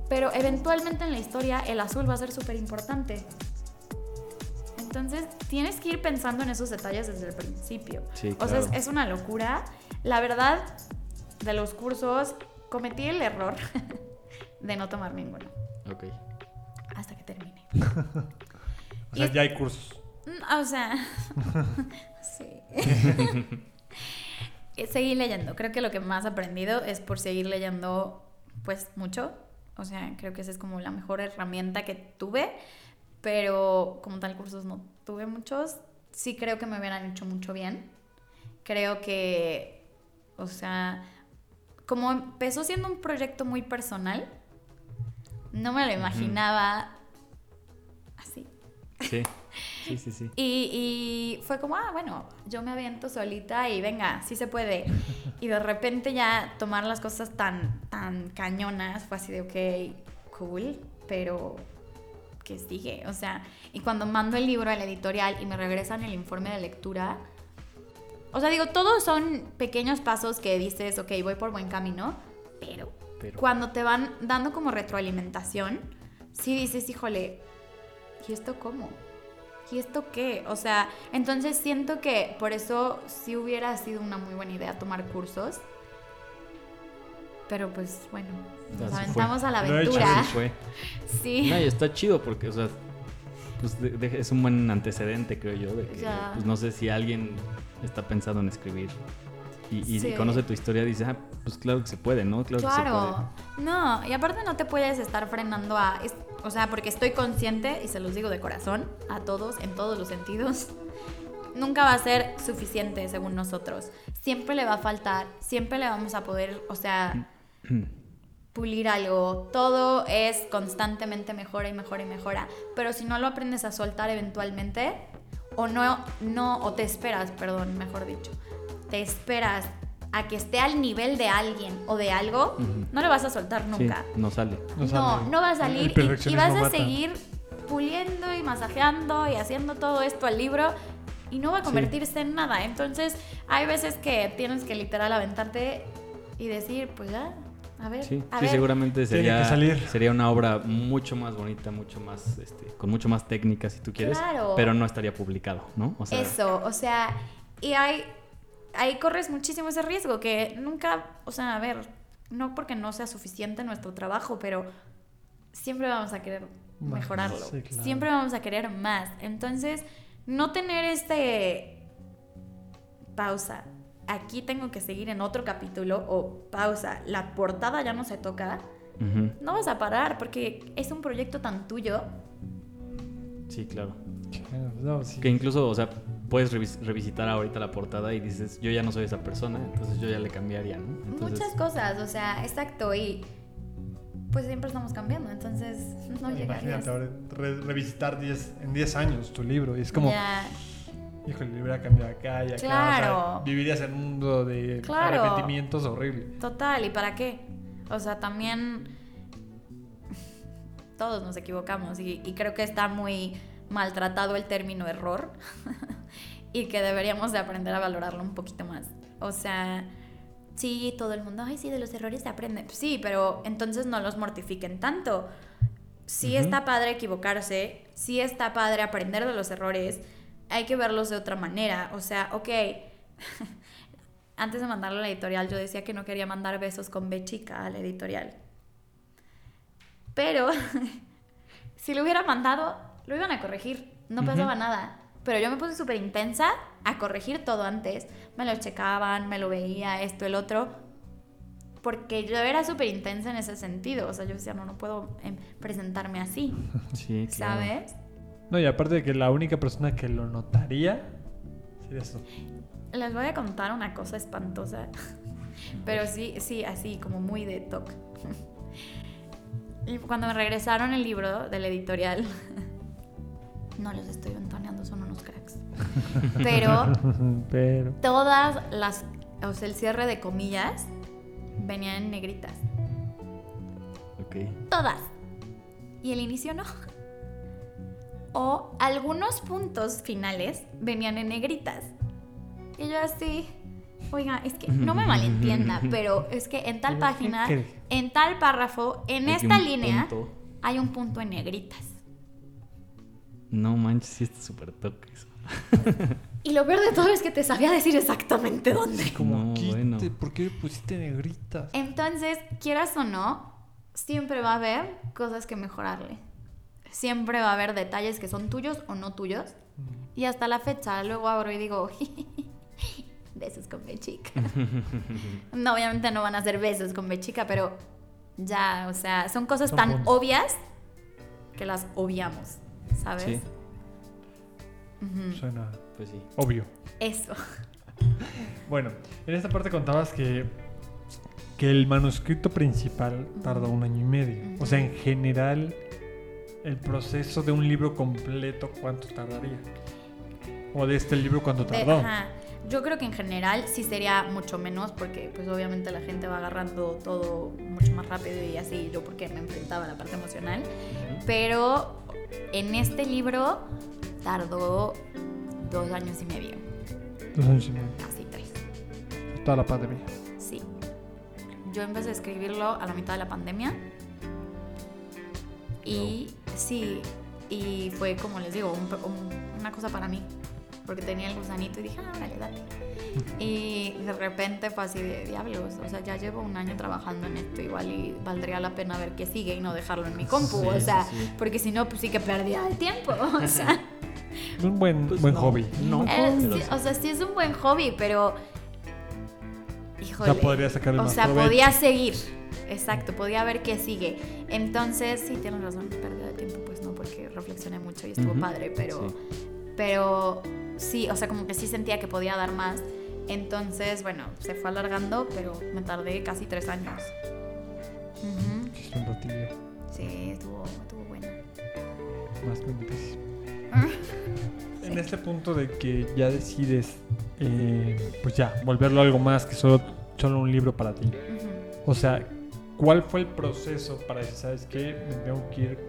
Pero eventualmente en la historia el azul va a ser súper importante. Entonces tienes que ir pensando en esos detalles desde el principio. Sí, O sea, es, claro. es una locura. La verdad, de los cursos, cometí el error de no tomar ninguno Ok. hasta que termine. O sea, Y- ya hay cursos. Mm, O sea, Eh, Seguí leyendo. Creo que lo que más he aprendido es por seguir leyendo, pues, mucho. O sea, creo que esa es como la mejor herramienta que tuve. Pero como tal, cursos no tuve muchos. Sí creo que me hubieran hecho mucho bien. Creo que, o sea, como empezó siendo un proyecto muy personal, no me lo imaginaba así. Sí, sí, sí, sí. Y, y fue como, ah, bueno, yo me aviento solita y venga, sí se puede. Y de repente ya tomar las cosas tan, tan cañonas fue así de, ok, cool, pero ¿qué sigue? O sea, y cuando mando el libro a la editorial y me regresan el informe de lectura, o sea, digo, todos son pequeños pasos que dices, ok, voy por buen camino, pero, Pero- cuando te van dando como retroalimentación, sí dices, híjole, ¿y esto cómo? ¿Y esto qué? O sea, entonces siento que por eso sí hubiera sido una muy buena idea tomar cursos. Pero pues bueno, nos Así aventamos a la aventura. Así fue. Sí. No, y está chido porque, o sea, pues de- de- es un buen antecedente, creo yo, de que, Ya. pues no sé si alguien está pensando en escribir y, y Sí. conoce tu historia dice, ah, pues claro que se puede, ¿no? Claro, que se Claro, no, y aparte no te puedes estar frenando a, es- o sea, porque estoy consciente, y se los digo de corazón, a todos, en todos los sentidos, nunca va a ser suficiente según nosotros. Siempre le va a faltar, siempre le vamos a poder, o sea, pulir algo. Todo es constantemente mejora y mejora y mejora. Pero si no lo aprendes a soltar eventualmente, o no, no, o te esperas, perdón, mejor dicho, te esperas a que esté al nivel de alguien o de algo, no lo vas a soltar nunca. Sí, no sale. No No, sale. no, va a salir y- vas a mata. seguir puliendo y masajeando y haciendo todo esto al libro y no va a convertirse en nada. Entonces, hay veces que tienes que literal aventarte y decir, pues ya, a ver, Sí, a sí ver. seguramente sería, que salir. sería una obra mucho más bonita, mucho más, este, con mucho más técnica si tú quieres, Claro. pero no estaría publicado, ¿no? O sea, Eso, o sea, y hay, ahí corres muchísimo ese riesgo que nunca, o sea, a ver, no porque no sea suficiente nuestro trabajo, pero siempre vamos a querer Más, mejorarlo, sí, claro. siempre vamos a querer más. Entonces, no tener este pausa. Aquí tengo que seguir en otro capítulo o pausa. La portada ya no se toca. No vas a parar porque es un proyecto tan tuyo. sí, claro. No, sí. Que incluso, o sea, puedes revis- revisitar ahorita la portada y dices, yo ya no soy esa persona, entonces yo ya le cambiaría, ¿no? Entonces, Muchas cosas, o sea, exacto, y pues siempre estamos cambiando, entonces no llegarías. Imagínate ahora re- revisitar 10 en 10 años tu libro y es como, Ya, híjole, le hubiera cambiado acá y acá. o sea, Claro. vivirías en un mundo de Claro. arrepentimientos horrible. total, ¿y para qué? O sea, también todos nos equivocamos y, y creo que está muy maltratado el término error y que deberíamos de aprender a valorarlo un poquito más. O sea, sí, todo el mundo, ay, sí, de los errores se aprende. Pues sí, pero entonces no los mortifiquen tanto. Sí está padre equivocarse, sí está padre aprender de los errores, hay que verlos de otra manera. O sea, ok, antes de mandarlo a la editorial yo decía que no quería mandar besos con B chica a la editorial. Pero si lo hubiera mandado, lo iban a corregir, no pasaba nada. Pero yo me puse súper intensa a corregir todo antes. Me lo checaban, me lo veía, esto, el otro. Porque yo era súper intensa en ese sentido. O sea, yo decía, no, no puedo em, presentarme así, sí, claro. ¿sabes? No, y aparte de que la única persona que lo notaría Eso. Les voy a contar una cosa espantosa. Pero sí, sí, así, como muy de toque. Y cuando me regresaron el libro del editorial, no los estoy cracks. Pero Pero. todas las, o sea, el cierre de comillas venían en negritas. Ok. Todas. Y el inicio no. O algunos puntos finales venían en negritas. Y yo así, oiga, es que no me malentienda, pero es que en tal ¿Qué página, en tal párrafo, en esta línea, punto. hay un punto en negritas. No manches, sí está súper toque eso. Y lo peor de todo es que te sabía decir exactamente dónde. Como No, aquí, bueno. te- ¿por qué pusiste negritas? Entonces, quieras o no, siempre va a haber cosas que mejorarle. Siempre va a haber detalles que son tuyos o no tuyos. Y hasta la fecha, luego abro y digo, besos con Bechica. no, obviamente no van a ser besos con Bechica, pero ya, o sea, son cosas Son tan obvias que las obviamos, ¿sabes? Sí. Suena Pues sí. obvio. Eso. Bueno, en esta parte contabas que, que el manuscrito principal tardó un año y medio. O sea, en general, el proceso de un libro completo, ¿cuánto tardaría? O de este libro, ¿cuánto tardó? ajá. Yo creo que en general sí sería mucho menos porque pues obviamente la gente va agarrando todo mucho más rápido y así yo porque me enfrentaba a la parte emocional. Pero en este libro tardó dos años y medio, Dos años y medio. casi tres. Toda la pandemia. Sí. Yo empecé a escribirlo a la mitad de la pandemia. Y sí, y fue como les digo, un- un- una cosa para mí. Porque tenía el gusanito y dije, ah, dale, dale. Y de repente fue así de diablos. O sea, ya llevo un año trabajando en esto. Igual y valdría la pena ver qué sigue y no dejarlo en mi compu. Sí, o sea, sí, sí. porque si no, pues sí que perdía el tiempo. O sea. Un buen, Pues buen no, hobby. No, Eh, sí, sí. o sea, sí es un buen hobby, pero. Híjole. O sea, podría sacarle O sea, provecho. podía seguir. Exacto, podía ver qué sigue. Entonces, sí, tienes razón. Pérdida de tiempo, pues no, porque reflexioné mucho y estuvo Ujú, padre, pero. sí. Pero sí, o sea, como que sí sentía que podía dar más. Entonces, bueno, se fue alargando, pero me tardé casi tres años. Sí, es un ratillo. Sí, estuvo, estuvo buena. Más lentísimo. En este punto de que ya decides, eh, pues ya, volverlo algo más que solo, solo un libro para ti. O sea, ¿cuál fue el proceso para decir, sabes qué? Me tengo que ir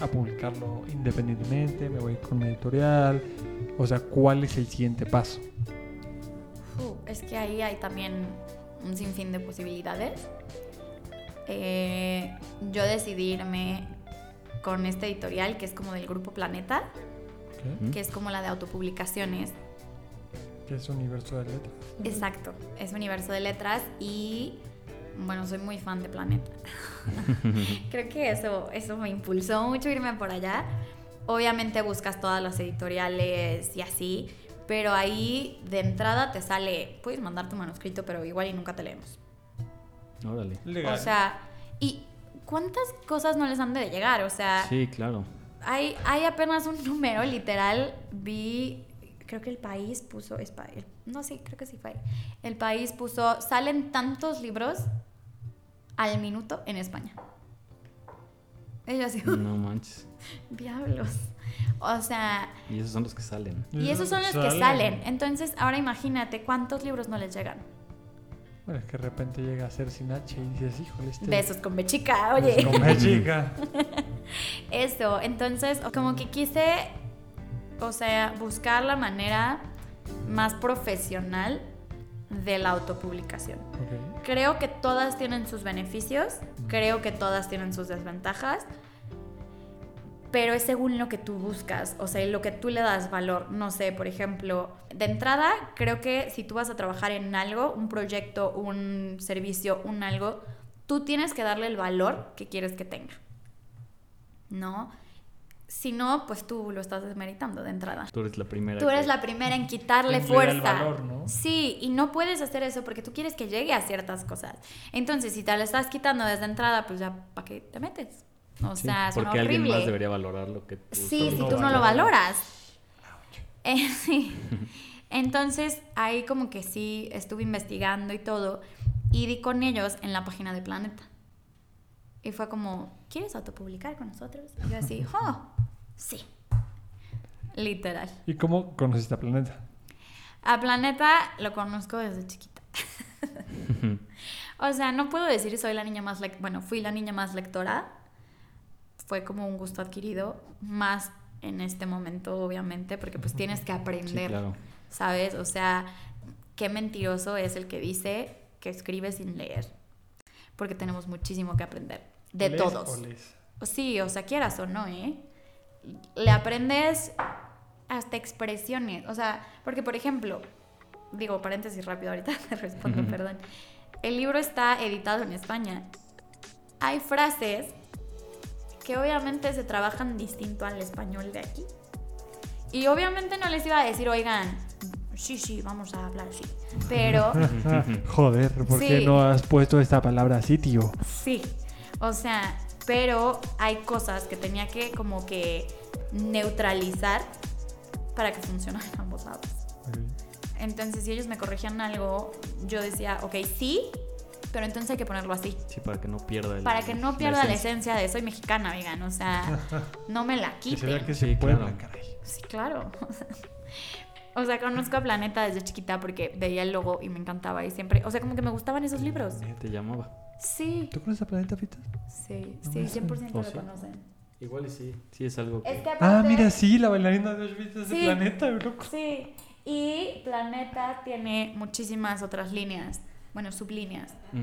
a publicarlo independientemente, me voy con una editorial. O sea, ¿cuál es el siguiente paso? Uh, es que ahí hay también un sinfín de posibilidades. Eh, yo decidí irme con este editorial que es como del grupo Planeta, ¿Qué? que es como la de autopublicaciones. ¿Qué es universo de letras? Exacto, es universo de letras y bueno, soy muy fan de Planeta. Creo que eso, eso me impulsó mucho irme por allá. Obviamente buscas todas las editoriales y así, pero ahí de entrada te sale, puedes mandar tu manuscrito, pero igual y nunca te leemos. Órale. Legal. O sea, ¿y cuántas cosas no les han de llegar? O sea, Sí, claro. hay, hay apenas un número, literal, vi, creo que el país puso, es pa- el- no sé, creo que sí fue, el país puso, salen tantos libros al minuto en España. Ellos así, No manches. diablos. O sea, Y esos son los que salen. y esos son los que Salen. Entonces, ahora imagínate cuántos libros no les llegan. Bueno, es que de repente llega a ser sin H y dices, híjole, este... Besos con bechica, oye. Con B chica. Eso, entonces como que quise, o sea, buscar la manera más profesional de la autopublicación. Creo que todas tienen sus beneficios, creo que todas tienen sus desventajas, pero es según lo que tú buscas, o sea, lo que tú le das valor. No sé, por ejemplo, de entrada, creo que si tú vas a trabajar en algo, un proyecto, un servicio, un algo, tú tienes que darle el valor que quieres que tenga. ¿No? Si no, pues tú lo estás desmeritando de entrada. Tú eres la primera. Tú eres la primera en quitarle da el fuerza. valor, ¿no? Sí, y no puedes hacer eso porque tú quieres que llegue a ciertas cosas. Entonces, si te lo estás quitando desde entrada, pues ya, ¿para qué te metes? O Sí, sea, suena porque alguien más debería valorar lo que tú Sí, si no tú no lo valoras. Eh, sí. Entonces ahí como que sí estuve investigando y todo y di con ellos en la página de Planeta. Y fue como, ¿quieres autopublicar con nosotros? Y yo así, oh, sí. Literal. ¿Y cómo conociste a Planeta? A Planeta lo conozco desde chiquita. o sea, no puedo decir soy la niña más bueno, fui la niña más lectora. Fue como un gusto adquirido, más en este momento obviamente, porque pues tienes que Sí, aprender, claro. ¿sabes? O sea, qué mentiroso es el que dice que escribe sin leer, porque tenemos muchísimo que aprender de ¿Lees todos. o lees? Sí, o sea, quieras o no, ¿eh? Le aprendes hasta expresiones. O sea, porque por ejemplo, digo paréntesis rápido, ahorita te respondo, perdón. El libro está editado en España. Hay frases que obviamente se trabajan distinto al español de aquí. Y obviamente no les iba a decir, oigan, sí, sí, vamos a hablar así. Pero Joder, ¿por qué no has puesto esta palabra así, tío? Sí, o sea, pero hay cosas que tenía que como que neutralizar para que funcionaran ambos lados. Entonces, si ellos me corregían algo, yo decía, ok, sí, pero entonces hay que ponerlo así. Sí, para que no pierda el- Para que no pierda la esencia de soy mexicana, vegan. O sea, no me la Que se vea quiten. que Sí, puede, claro. caray. Sí, claro. O sea, conozco a Planeta desde chiquita porque veía el logo y me encantaba y siempre, o sea, como que me gustaban esos libros. Te llamaba. Sí, ¿Tú conoces a Planeta Fita? sí, No sí, me suena. 100% ¿O lo sí? conocen. Igual y sí. Sí, es algo que... Es que Ah, aparte- mira, sí, la bailarina de Auschwitz es de Sí. Planeta, loco. Sí, y Planeta tiene muchísimas otras líneas, bueno, sublíneas. Que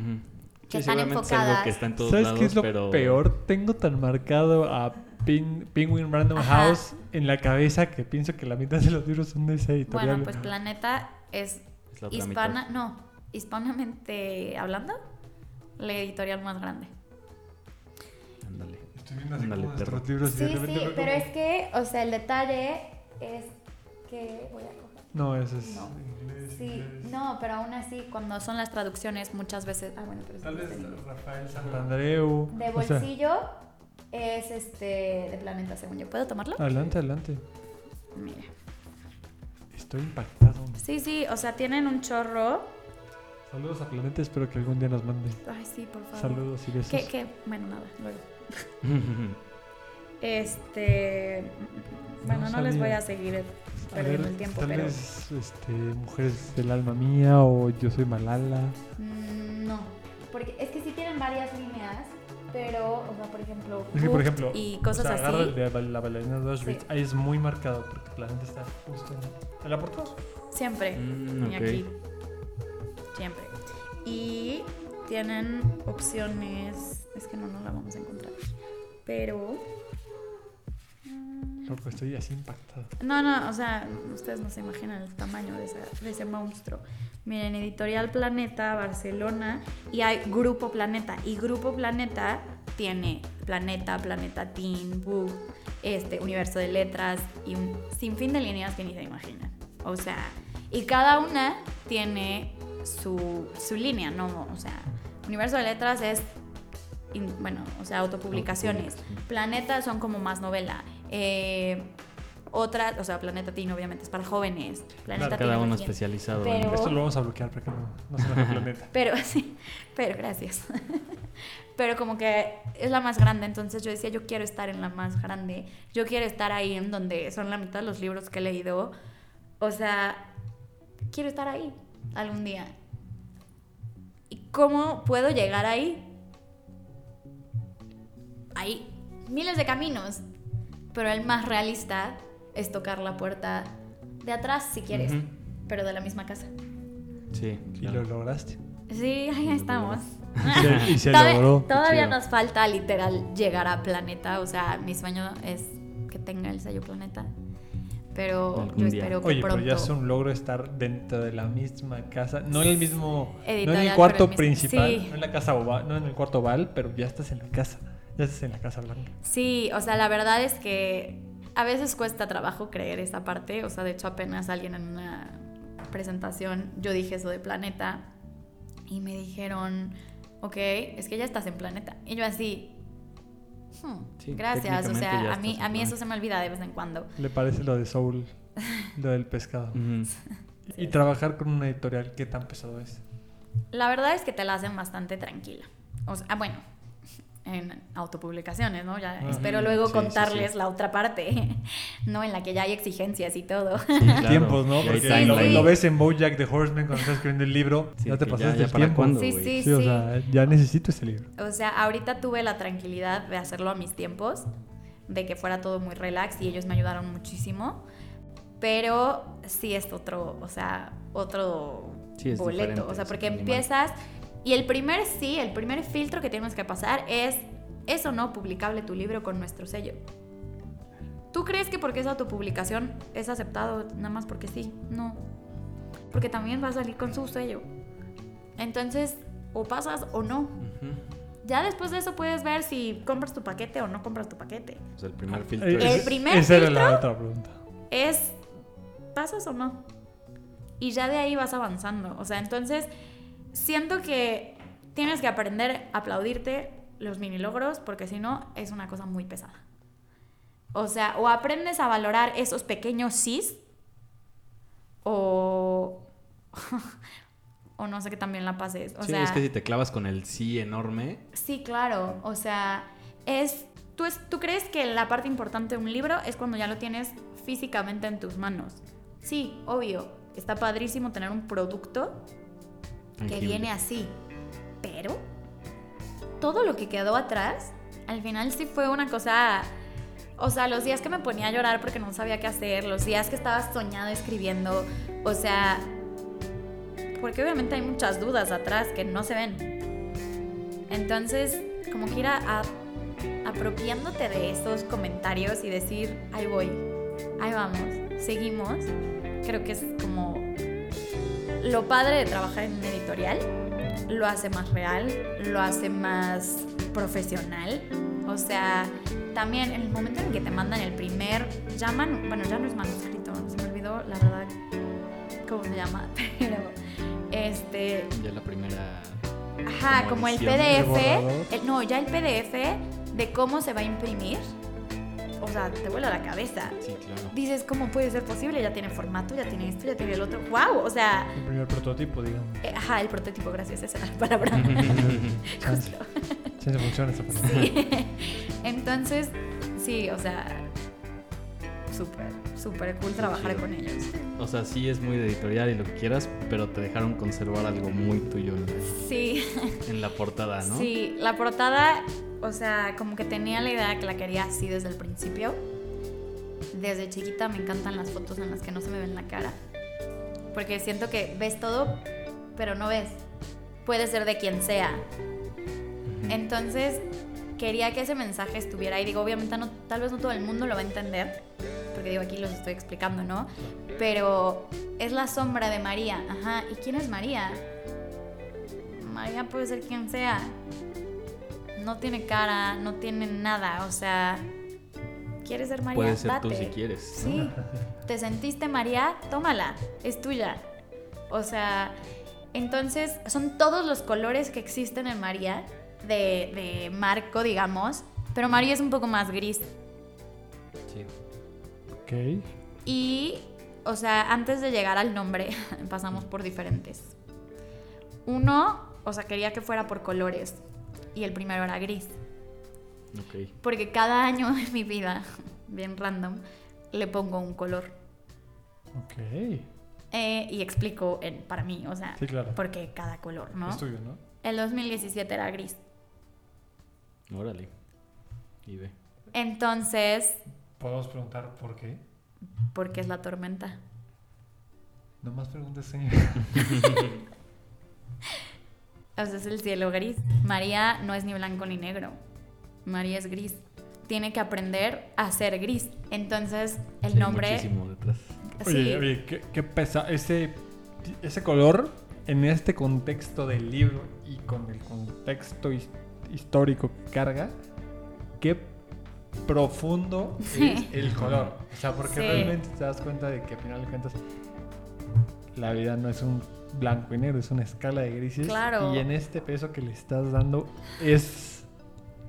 Sí, están enfocadas. que está en todos ¿Sabes lados, qué es lo pero... peor? Tengo tan marcado a Pin- Penguin Random Ajá. House en la cabeza que pienso que la mitad de los libros son de esa editorial. Bueno, pues Planeta es Es hispana, mitad. no, hispanamente hablando, la editorial más grande. Ándale. Estoy viendo así Ándale, como nuestros libros Sí, sí, pero como- es que, o sea, el detalle es que voy a. No, eso es No. inglés, Sí, inglés. no, pero aún así, cuando son las traducciones, muchas veces. Ah, bueno, pero Tal vez. Rafael Santandreu. De o sea, bolsillo es este de Planeta, según yo. ¿Puedo tomarlo? adelante, adelante. Mira. Estoy impactado. Sí, sí, o sea, tienen un chorro. Saludos a Planeta, espero que algún día nos mande. Ay, sí, por favor. Saludos y besos. ¿Qué, qué? Bueno, nada, luego. Este. Bueno, no, les voy a seguir perdiendo el tiempo, tal pero. vez este, Mujeres del Alma Mía o Yo Soy Malala. Mm, No, porque es que sí tienen varias líneas, pero, o sea, por ejemplo, Es que, por ejemplo, y o cosas sea, agarra el así, de la bailarina de Auschwitz. Sí. Ahí es muy marcado porque Planeta está justo en, la portada. siempre. Mm, y aquí. Siempre. Y tienen opciones. Es que no, no la vamos a encontrar. Pero. Loco, estoy así impactado. No, no, o sea, ustedes no se imaginan el tamaño de, esa- de ese monstruo. Miren, Editorial Planeta, Barcelona, y hay Grupo Planeta. Y Grupo Planeta tiene Planeta, Planeta Teen, Book, este, Universo de Letras y un sinfín de líneas que ni se imaginan. O sea, y cada una tiene su, su línea, ¿no? O sea, Universo de Letras es, in- bueno, o sea, autopublicaciones. Planeta son como más novela. Eh, otras, o sea, Planeta Teen obviamente es para jóvenes. Planeta Cada Teen uno especializado Pero- en... Esto lo vamos a bloquear para que no, no se enoje Planeta. Pero sí, pero gracias. pero como que es la más grande, entonces yo decía, yo quiero estar en la más grande. Yo quiero estar ahí en donde son la mitad de los libros que he leído. O sea, quiero estar ahí algún día. ¿Y cómo puedo llegar ahí? Hay miles de caminos, pero el más realista es tocar la puerta de atrás si quieres, Ujú. pero de la misma casa. Sí, Y lo lograste. Sí, ahí estamos. Y se, y se todavía logró. todavía chido. nos falta literal llegar a Planeta. O sea, mi sueño es que tenga el sello Planeta. Pero Algún yo día. espero que Oye, pronto. pero ya es un logro estar dentro de la misma casa. No en el mismo. no en Editorial, el cuarto el mismo- principal. sí. No en la casa oval, no en el cuarto oval, pero ya estás en la casa. Ya estás en la casa blanca. Sí, o sea, la verdad es que a veces cuesta trabajo creer esa parte. O sea, de hecho, apenas alguien en una presentación yo dije eso de Planeta y me dijeron, ok, es que ya estás en Planeta. Y yo así. "Hmm, Sí, gracias, o sea, a mí, a mí eso se me olvida de vez en cuando. Le parece lo de Soul, lo del pescado. Ujú. Y trabajar con una editorial, ¿qué tan pesado es? La verdad es que te la hacen bastante tranquila. O sea, ah, bueno, en autopublicaciones, ¿no? Ya espero luego sí, sí, contarles sí. la otra parte, ¿no? En la que ya hay exigencias y todo. Sí, claro. Tiempos, ¿no? Porque Sí, lo, lo ves en Bojack the Horseman cuando estás escribiendo el libro, Sí, ya te pasaste ya el para tiempo. cuándo, Sí, sí, Sí, o sí. sea, ya necesito ese libro. O sea, ahorita tuve la tranquilidad de hacerlo a mis tiempos, de que fuera todo muy relax y ellos me ayudaron muchísimo. Pero sí es otro, o sea, otro Sí, es boleto. O sea, porque animal. empiezas y el primer sí, el primer filtro que tienes que pasar es, ¿es o no publicable tu libro con nuestro sello? ¿Tú crees que porque es autopublicación es aceptado nada más porque sí? No. Porque también va a salir con su sello. Entonces, o pasas o no. Ujú. Ya después de eso puedes ver si compras tu paquete o no compras tu paquete. O sea, el primer filtro Eh, El es... es- primer Esa era la filtro- otra pregunta. Es, ¿pasas o no? Y ya de ahí vas avanzando. O sea, entonces siento que tienes que aprender a aplaudirte los mini logros porque si no es una cosa muy pesada. O sea, o aprendes a valorar esos pequeños sís o... o no sé que también la pases. O sí, sea, es que si te clavas con el sí enorme, Sí, claro. O sea, es. ¿tú, es. ¿Tú crees que la parte importante de un libro es cuando ya lo tienes físicamente en tus manos? Sí, obvio. Está padrísimo tener un producto que viene así. Pero todo lo que quedó atrás, al final sí fue una cosa. O sea, los días que me ponía a llorar porque no sabía qué hacer, los días que estaba soñado escribiendo, o sea, porque obviamente hay muchas dudas atrás que no se ven. Entonces, como que ir a- a- apropiándote de esos comentarios y decir, ahí voy, ahí vamos, seguimos, creo que es como lo padre de trabajar en un editorial. Lo hace más real, lo hace más profesional. O sea, también en el momento en el que te mandan el primer, llaman, bueno, ya no es manuscrito, se me olvidó la verdad cómo se llama, pero este, Ya la primera... Ajá, como como el edición. ¿El PDF. el- no, ya el PDF de cómo se va a imprimir. O sea, te vuela la cabeza. Sí, claro. Dices, ¿cómo puede ser posible? Ya tiene formato, ya tiene esto, ya tiene el otro. ¡Wow! O sea, El primer prototipo, digamos. eh, ajá, el prototipo, gracias, esa era la palabra. Chance. Chance funciona esa palabra. Sí. Entonces, sí, o sea, súper, súper cool trabajar con ellos. O sea, sí es muy de editorial y lo que quieras, pero te dejaron conservar algo muy tuyo en, Sí. en la portada, ¿no? Sí, la portada, o sea, como que tenía la idea que la quería así desde el principio. Desde chiquita me encantan las fotos en las que no se me ven la cara. Porque siento que ves todo, pero no ves. Puede ser de quien sea. Entonces, quería que ese mensaje estuviera ahí. Digo, obviamente no, tal vez no todo el mundo lo va a entender. Porque digo, aquí los estoy explicando, ¿no? Pero es la sombra de María. Ajá. ¿Y quién es María? María puede ser quien sea. No tiene cara, no tiene nada. O sea, ¿quieres ser María? Puedes ser tú si quieres. Sí. ¿Te sentiste María? Tómala. Es tuya. O sea, entonces son todos los colores que existen en María, de, de marco, digamos. Pero María es un poco más gris. Sí. Ok. Y, o sea, antes de llegar al nombre, pasamos por diferentes. Uno, o sea, quería que fuera por colores. Y el primero era gris. Ok. Porque cada año en mi vida, bien random, le pongo un color. Ok. Eh, y explico en, para mí, o sea, Sí, claro. por qué cada color, ¿no? Es tuyo, ¿no? El 2017 era gris. Órale. Y ve. Entonces, Podemos preguntar por qué. ¿por qué es la tormenta? No más preguntas, señor. O sea, es el cielo gris. María no es ni blanco ni negro. María es gris. Tiene que aprender a ser gris. Entonces, el Sí, nombre... Muchísimo detrás. Oye, sí, oye, qué, qué pesa. Ese, ese color en este contexto del libro y con el contexto his- histórico que carga, qué profundo Sí. es el color. O sea, porque Sí. realmente te das cuenta de que al final de cuentas la vida no es un blanco y negro, es una escala de grises. Claro. Y en este peso que le estás dando es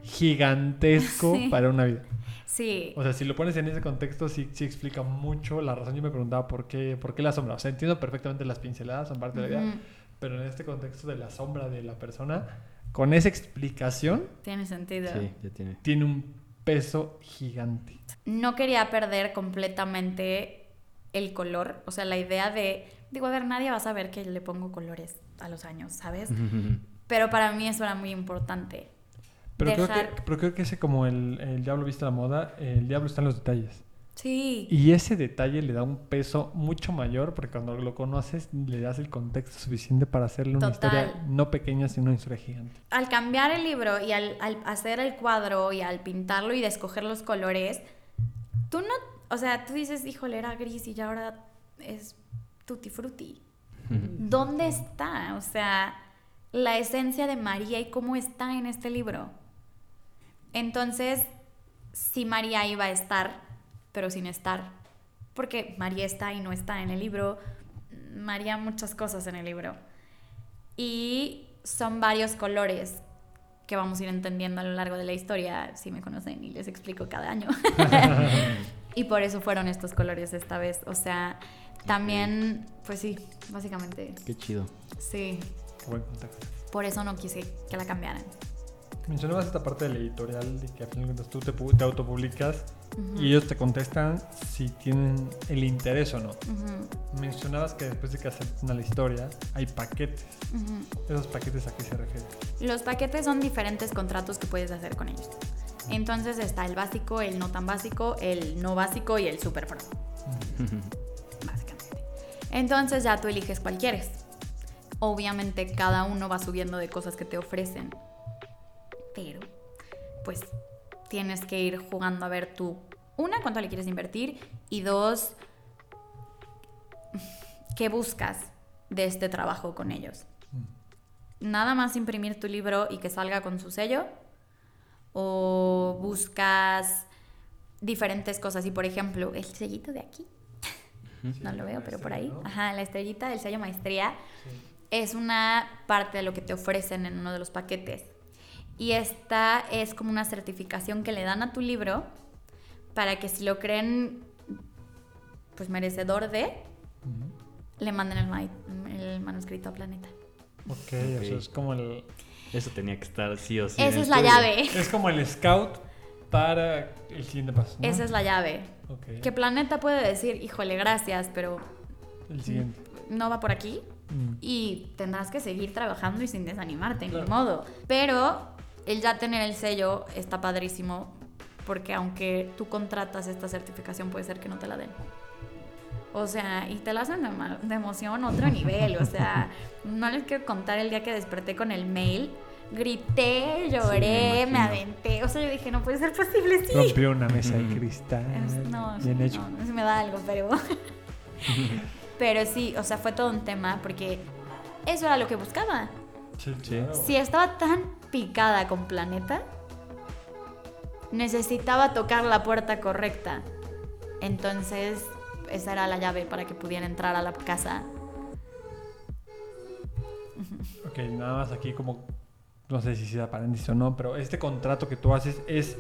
gigantesco Sí. para una vida. Sí. O sea, si lo pones en ese contexto, sí, sí explica mucho la razón. Yo me preguntaba por qué, por qué la sombra. O sea, entiendo perfectamente las pinceladas, son parte de la Ujú. pero en este contexto de la sombra de la persona, con esa explicación, Tiene sentido. Sí, ya tiene. tiene un peso gigante. No quería perder completamente el color. O sea, la idea de. Digo, a ver, nadie va a saber que le pongo colores a los años, ¿sabes? Pero para mí eso era muy importante. Pero, creo, que, pero creo que ese como el, el diablo viste la moda, el diablo está en los detalles. Sí. Y ese detalle le da un peso mucho mayor porque cuando lo conoces le das el contexto suficiente para hacerle una Total. historia no pequeña, sino una historia gigante. al cambiar el libro y al, al hacer el cuadro y al pintarlo y de escoger los colores, tú no, o sea, tú dices, híjole, era gris y ya ahora es tutti frutti. ¿Dónde está? O sea, la esencia de María y cómo está en este libro. Entonces, sí María iba a estar, pero sin estar. Porque María está y no está en el libro. María muchas cosas en el libro. Y son varios colores que vamos a ir entendiendo a lo largo de la historia, si me conocen y les explico cada año. y por eso fueron estos colores esta vez. O sea, también, pues sí, básicamente, Qué chido. sí. Buen contexto. Por eso no quise que la cambiaran. Mencionabas esta parte del editorial de que a fin de cuentas tú te, te autopublicas y ellos te contestan si tienen el interés o no. Ujú, Mencionabas que después de que aceptan la historia hay paquetes. ujú. ¿Esos paquetes a qué se refieren? Los paquetes son diferentes contratos que puedes hacer con ellos. Entonces está el básico, el no tan básico, el no básico y el super pro. básicamente. Entonces ya tú eliges cuál quieres. Obviamente cada uno va subiendo de cosas que te ofrecen. Pero, pues, tienes que ir jugando a ver tú, una, cuánto le quieres invertir y dos, qué buscas de este trabajo con ellos. Nada más imprimir tu libro y que salga con su sello o buscas diferentes cosas y por ejemplo el sellito de aquí. No lo veo pero por ahí. Ajá la estrellita del sello maestría es una parte de lo que te ofrecen en uno de los paquetes y esta es como una certificación que le dan a tu libro para que si lo creen pues merecedor de le manden el, ma- el manuscrito a Planeta Ok, o sea, Ok. es como el, Eso tenía que estar sí o sí. esa es la estudio. llave es como el scout para el siguiente paso. ¿no? esa es la llave que Planeta puede decir híjole gracias pero El siguiente. no va por aquí Mm. y tendrás que seguir trabajando y sin desanimarte, Claro. ni modo. Pero el ya tener el sello está padrísimo porque aunque tú contratas esta certificación puede ser que no te la den. O sea, y te la hacen de, de emoción a otro nivel. O sea, no les quiero contar el día que desperté con el mail. Grité, lloré, me, aventé. O sea, yo dije, no puede ser posible, sí. Rompió una mesa de cristal. Es- no, Bien sí, hecho. no, no se me da algo, pero. pero sí, o sea, fue todo un tema porque eso era lo que buscaba. Sí, Sí. Si estaba tan picada con Planeta, necesitaba tocar la puerta correcta. Entonces, esa era la llave para que pudiera entrar a la casa. Ok, nada más aquí como, no sé si sea paréntesis o no, pero este contrato que tú haces es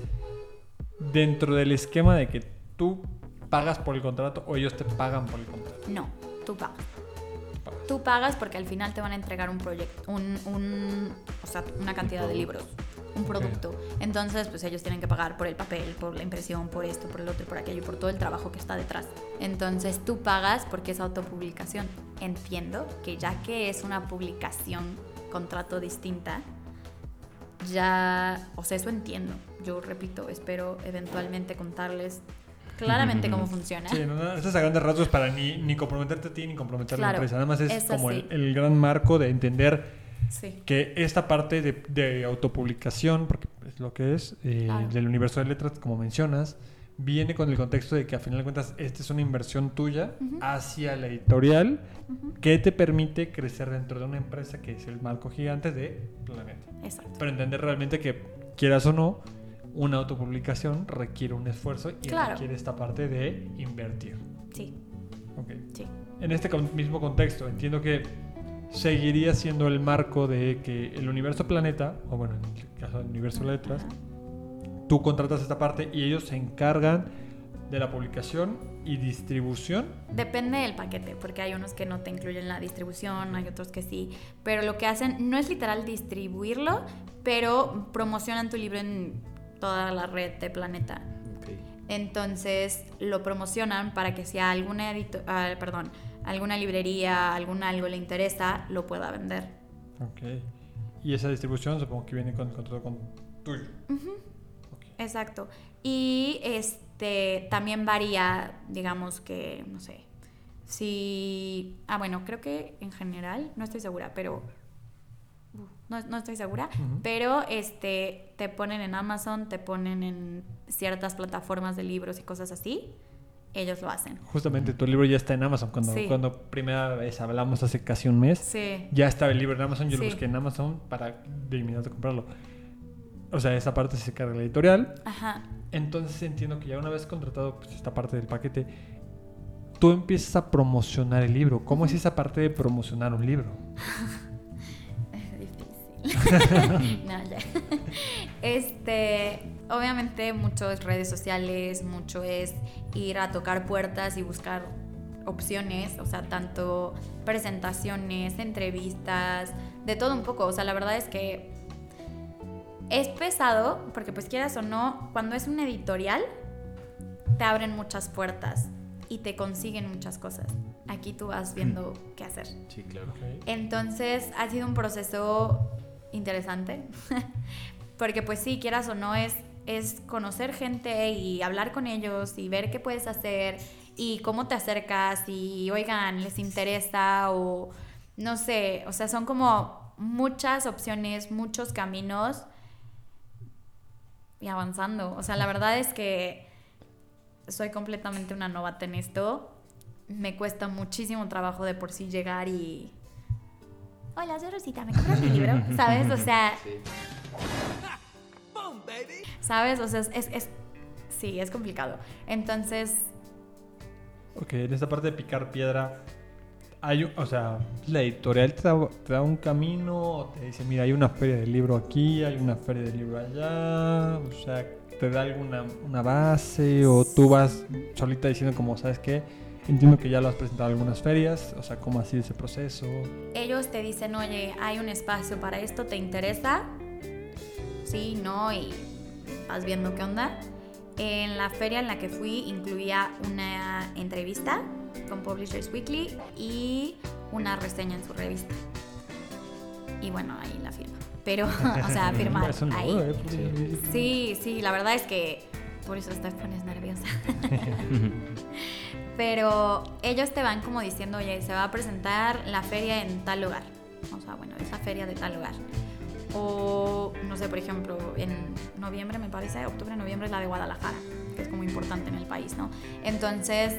dentro del esquema de que tú pagas por el contrato o ellos te pagan por el contrato. No, tú pagas. Tú pagas. Tú pagas porque al final te van a entregar un proyecto, un, un- o sea, una cantidad de libros, un producto. Entonces, pues ellos tienen que pagar por el papel, por la impresión, por esto, por el otro, por aquello, por todo el trabajo que está detrás. Entonces, tú pagas porque es autopublicación. Entiendo que ya que es una publicación, contrato distinta, ya, o sea, eso entiendo. Yo repito, espero eventualmente contarles claramente cómo funciona. Sí, no, no, esto es a grandes rasgos para ni, ni comprometerte a ti ni comprometer a la empresa. Nada más es, es como el, gran marco de entender Sí. que esta parte de, de autopublicación, porque es lo que es, eh, Claro. del universo de letras, como mencionas, viene con el contexto de que a final de cuentas esta es una inversión tuya hacia la editorial que te permite crecer dentro de una empresa que es el marco gigante de Planeta. Exacto. Pero entender realmente que, quieras o no, una autopublicación requiere un esfuerzo y Claro. requiere esta parte de invertir. Sí, Ok. sí. En este mismo contexto, entiendo que seguiría siendo el marco de que el universo planeta, o bueno, en el caso del universo letras, tú contratas esta parte y ellos se encargan de la publicación y distribución. Depende del paquete, porque hay unos que no te incluyen la distribución, hay otros que sí. Pero lo que hacen no es literal distribuirlo, pero promocionan tu libro en toda la red de Planeta. Entonces lo promocionan para que si a alguna edito- ah, perdón, alguna librería, algún algo le interesa, lo pueda vender. Ok. Y esa distribución supongo que viene con contrato con tuyo. Exacto. Y este también varía, digamos que, no sé, si... Ah, bueno, creo que en general, no estoy segura, pero... No, no estoy segura, pero este te ponen en Amazon, te ponen en ciertas plataformas de libros y cosas así. Ellos lo hacen. Justamente tu libro ya está en Amazon. Cuando, Sí. cuando primera vez hablamos hace casi un mes, Sí. ya estaba el libro en Amazon. Yo lo busqué en Amazon para de inmediato comprarlo. O sea, esa parte se carga la editorial. Ajá. Entonces entiendo que ya una vez contratado pues, esta parte del paquete, tú empiezas a promocionar el libro. ¿Cómo es esa parte de promocionar un libro? No, ya. Este, obviamente mucho es redes sociales, mucho es ir a tocar puertas y buscar opciones, o sea, tanto presentaciones, entrevistas, de todo un poco. O sea, la verdad es que es pesado, porque pues quieras o no, cuando es un editorial, te abren muchas puertas y te consiguen muchas cosas. Aquí tú vas viendo qué hacer. Sí, claro. Entonces ha sido un proceso interesante, porque pues sí, quieras o no, es, es conocer gente y hablar con ellos y ver qué puedes hacer y cómo te acercas y oigan, les interesa o no sé, o sea, son como muchas opciones, muchos caminos y avanzando. O sea, la verdad es que soy completamente una novata en esto. Me cuesta muchísimo trabajo de por sí llegar y... Hola, soy Rosita, ¿me compras mi libro? ¿Sabes? O sea... ¿Sabes? O sea, es, es, es- Sí, es complicado. Entonces, Ok, en esta parte de picar piedra, hay, un- o sea, la editorial te da, te da un camino, o te dice, mira, hay una feria del libro aquí, hay una feria del libro allá, o sea, te da alguna una base, o tú vas solita diciendo como, ¿sabes qué? Entiendo que ya lo has presentado en algunas ferias, o sea, ¿cómo ha sido ese proceso? ellos te dicen, oye, hay un espacio para esto, ¿te interesa? Sí, no, y vas viendo qué onda. En la feria en la que fui incluía una entrevista con Publishers Weekly y una reseña en su revista. Y bueno, ahí la firma. Pero, o sea, firmar Eso no, ahí. ¿eh? Sí, sí, la verdad es que por eso te pones nerviosa. Pero ellos te van como diciendo, oye, se va a presentar la feria en tal lugar. O sea, bueno, esa feria de tal lugar. O, no sé, por ejemplo, en noviembre, me parece, octubre, noviembre es la de Guadalajara, que es como importante en el país, ¿no? Entonces,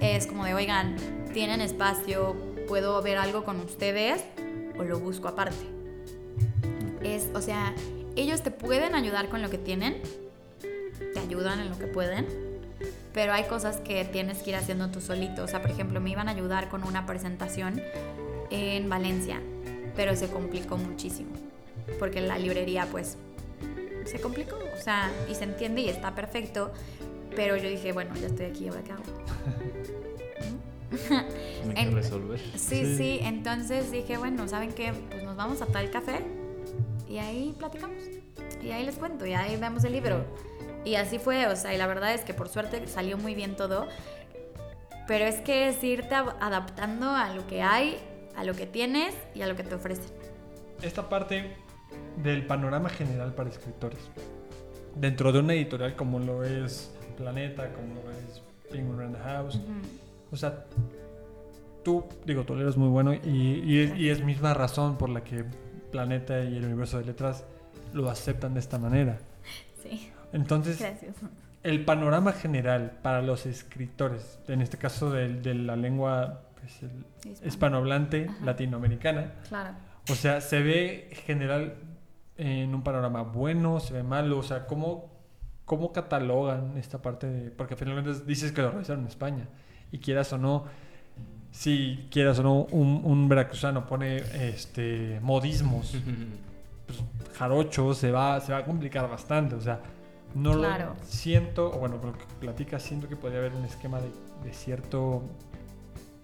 es como de, oigan, tienen espacio, puedo ver algo con ustedes o lo busco aparte. Es, o sea, ellos te pueden ayudar con lo que tienen, te ayudan en lo que pueden, pero hay cosas que tienes que ir haciendo tú solito. O sea, por ejemplo, me iban a ayudar con una presentación en Valencia, pero se complicó muchísimo, porque la librería pues se complicó, o sea, y se entiende y está perfecto, pero yo dije, bueno, ya estoy aquí, ¿ahora qué hago? Hay que resolver. Sí, Sí. sí, entonces dije, bueno, ¿saben qué? Pues nos vamos a tal café y ahí platicamos. Y ahí les cuento, y ahí vemos el libro. Y así fue, o sea, y la verdad es que por suerte salió muy bien todo. Pero es que es irte adaptando a lo que hay, a lo que tienes y a lo que te ofrecen. esta parte del panorama general para escritores. Dentro de una editorial como lo es Planeta, como lo es Penguin Random House. O sea, tú, digo, tú eres muy bueno y, y es, y es misma razón por la que Planeta y el universo de letras lo aceptan de esta manera. Sí, Entonces, gracias. el panorama general para los escritores, en este caso de, de la lengua pues, Hispano. hispanohablante Ajá. latinoamericana, Claro. o sea, se ve general en un panorama bueno, se ve malo, o sea, ¿cómo, cómo catalogan esta parte de...? Porque finalmente dices que lo realizaron en España, y quieras o no, si quieras o no, un, un veracruzano pone este modismos, pues, jarocho, se va, se va a complicar bastante, o sea, No Claro. lo siento, o bueno, por lo que platicas, siento que podría haber un esquema de, de cierto,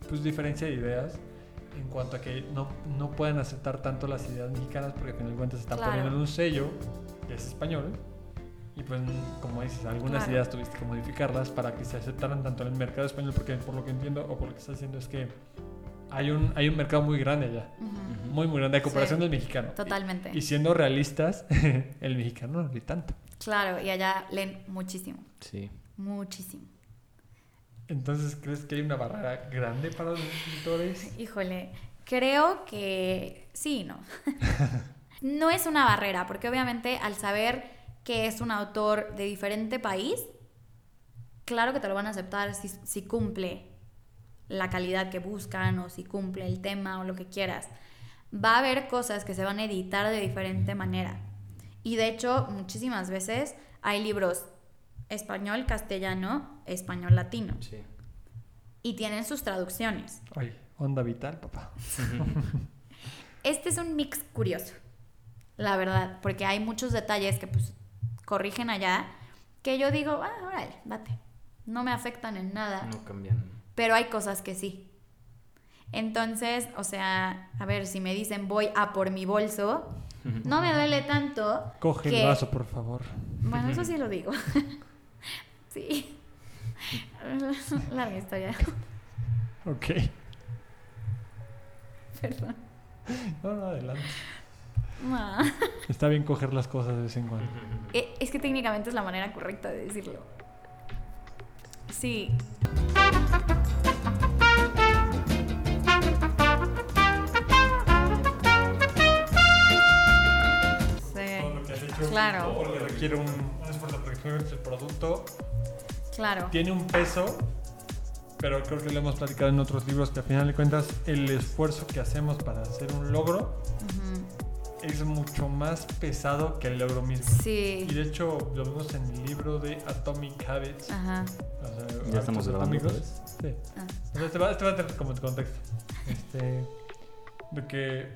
pues diferencia de ideas en cuanto a que no, no pueden aceptar tanto las ideas mexicanas porque al final de cuentas están Claro. poniendo un sello que es español y pues como dices, algunas Claro. ideas tuviste que modificarlas para que se aceptaran tanto en el mercado español porque por lo que entiendo o por lo que estás diciendo es que hay un, hay un mercado muy grande allá, muy muy grande a comparación Sí. del mexicano. Totalmente. Y, y siendo realistas, el mexicano no lee tanto. Claro, y allá leen muchísimo, Sí. muchísimo. Entonces, ¿crees que hay una barrera grande para los escritores? Híjole, creo que sí, y no. no es una barrera, porque obviamente al saber que es un autor de diferente país, claro que te lo van a aceptar si, si cumple la calidad que buscan o si cumple el tema o lo que quieras. Va a haber cosas que se van a editar de diferente manera. Y de hecho, muchísimas veces hay libros español, castellano, español, latino. Sí. Y tienen sus traducciones. Ay, onda vital, papá. Este es un mix curioso, la verdad, porque hay muchos detalles que pues corrigen allá que yo digo, ah, órale, date. No me afectan en nada, No cambian. pero hay cosas que sí. Entonces, o sea, a ver, si me dicen voy a por mi bolso, no me duele tanto. Coge que- el vaso, por favor. Bueno, eso sí lo digo. sí. Larga historia. Ok. Perdón. No, no, adelante. Está bien coger las cosas de vez en cuando. Eh, Es que técnicamente es la manera correcta de decirlo. Sí. Claro. porque requiere un, un esfuerzo, porque el producto claro. tiene un peso, pero creo que lo hemos platicado en otros libros que al final de cuentas el esfuerzo que hacemos para hacer un logro es mucho más pesado que el logro mismo. Y Sí. de hecho lo vemos en el libro de Atomic Habits. Ajá. o sea, Ya estamos grabando. Sí. Ah. O sea, este va, este va a tener como tu contexto. Este, de que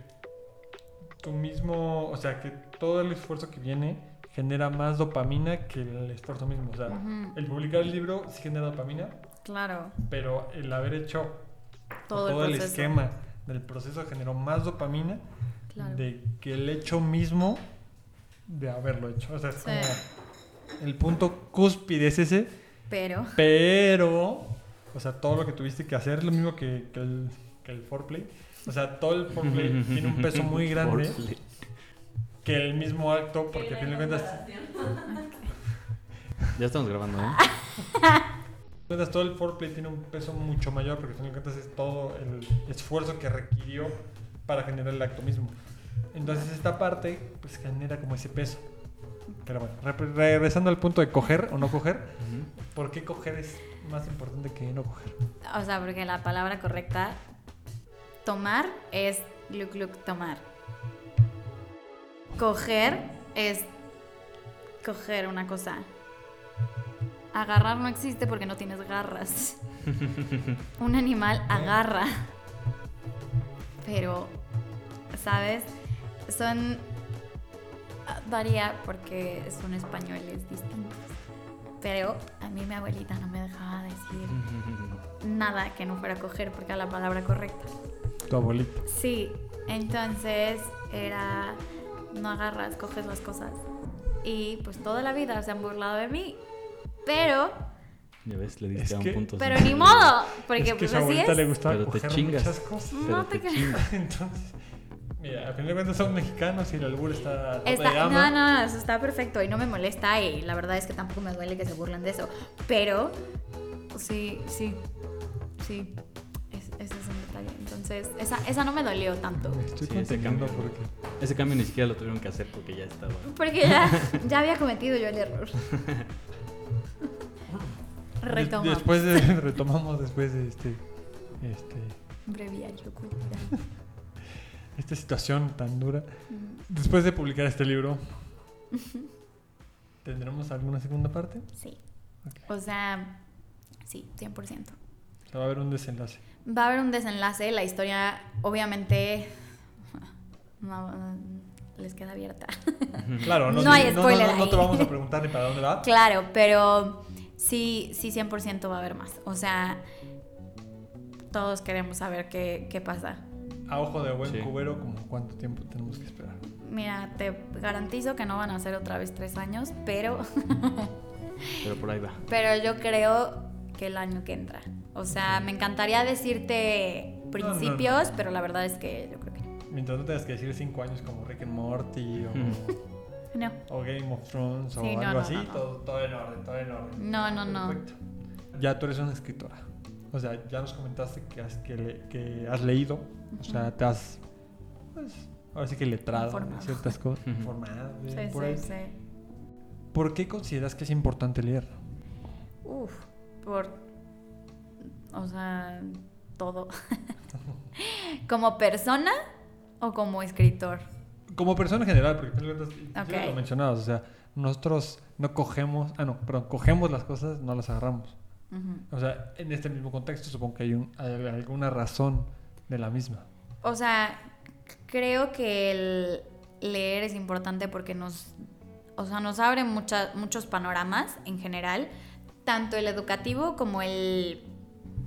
tú mismo, o sea, que todo el esfuerzo que viene genera más dopamina que el esfuerzo mismo. O sea, Ujú. el publicar el libro sí genera dopamina, Claro. pero el haber hecho Todo, todo, el el, esquema del proceso generó más dopamina Claro. de que el hecho mismo de haberlo hecho. O sea, es Sí. como el punto cúspide es ese, Pero. pero, o sea, todo lo que tuviste que hacer lo mismo que, que el, que el foreplay. O sea, todo el foreplay tiene un peso muy grande que el mismo acto, porque a fin de cuentas, Ya estamos grabando, ¿eh? cuentas, todo el foreplay tiene un peso mucho mayor, porque a fin de cuentas es todo el esfuerzo que requirió para generar el acto mismo. Entonces esta parte, pues genera como ese peso. Pero bueno, re- regresando al punto de coger o no coger, ¿por qué coger es más importante que no coger? O sea, porque la palabra correcta, tomar, es gluc gluc tomar. Coger es coger una cosa. Agarrar no existe porque no tienes garras. Un animal agarra. Pero, ¿sabes? Son... Varía porque son españoles distintos. Pero a mí mi abuelita no me dejaba decir nada que no fuera coger porque era la palabra correcta. Tu abuelito. Sí, entonces era no agarras, coges las cosas. Y pues toda la vida se han burlado de mí. Pero, Ya ves, le diste Es a un que- punto. pero ni modo, porque es que pues a su así abuelita le es. gustaba Pero te coger chingas. muchas cosas. Pero No te te chingas. Entonces, mira, a fin de cuentas son mexicanos y el albur está... no te Está, llama. no, no, eso está perfecto y no me molesta y la verdad es que tampoco me duele que se burlen de eso. Pero, sí, sí, sí, es- ese es un detalle. Entonces, esa, esa no me dolió tanto. Estoy Sí, ese cambio. porque... Ese cambio ni siquiera lo tuvieron que hacer porque ya estaba. Porque ya, ya había cometido yo el error. Retomamos. Después de, retomamos después de este, este, Breviario cultural. esta situación tan dura. Mm, Después de publicar este libro, ¿tendremos alguna segunda parte? Sí. O sea, sí, 100%. Sea, va a haber un desenlace. Va a haber un desenlace, la historia obviamente... no, les queda abierta. Claro, no, No hay no, spoiler no, no te vamos a preguntar ni para dónde va. claro, pero sí, sí 100% va a haber más. O sea, todos queremos saber qué, qué pasa. A ojo de buen Sí. cubero, como cuánto tiempo tenemos que esperar. Mira, te garantizo que no van a ser otra vez tres años, pero, Pero por ahí va. pero yo creo que el año que entra. O sea, me encantaría decirte no, principios, no. pero la verdad es que yo creo que no. Mientras no tengas que decir cinco años como Rick and Morty o, No, o Game of Thrones o Sí, no, algo no, así, no, no. Todo, todo en orden, todo en orden. no, no. no. Perfecto. Ya tú eres una escritora. O sea, ya nos comentaste que has, que le- que has leído. O sea, te has. Pues, ahora sí que letrado en ciertas cosas. Ujú. Informado. Sí, por sí, ahí. sí. ¿Por qué consideras que es importante leer? Uf, por. O sea, todo. ¿Como persona o como escritor? Como persona en general, porque tú lo mencionabas, o sea, nosotros no cogemos, ah, no, perdón, cogemos las cosas, no las agarramos. O sea, en este mismo contexto supongo que hay, un- hay alguna razón de la misma. O sea, creo que el leer es importante porque nos, o sea, nos abre mucha- muchos panoramas en general, tanto el educativo como el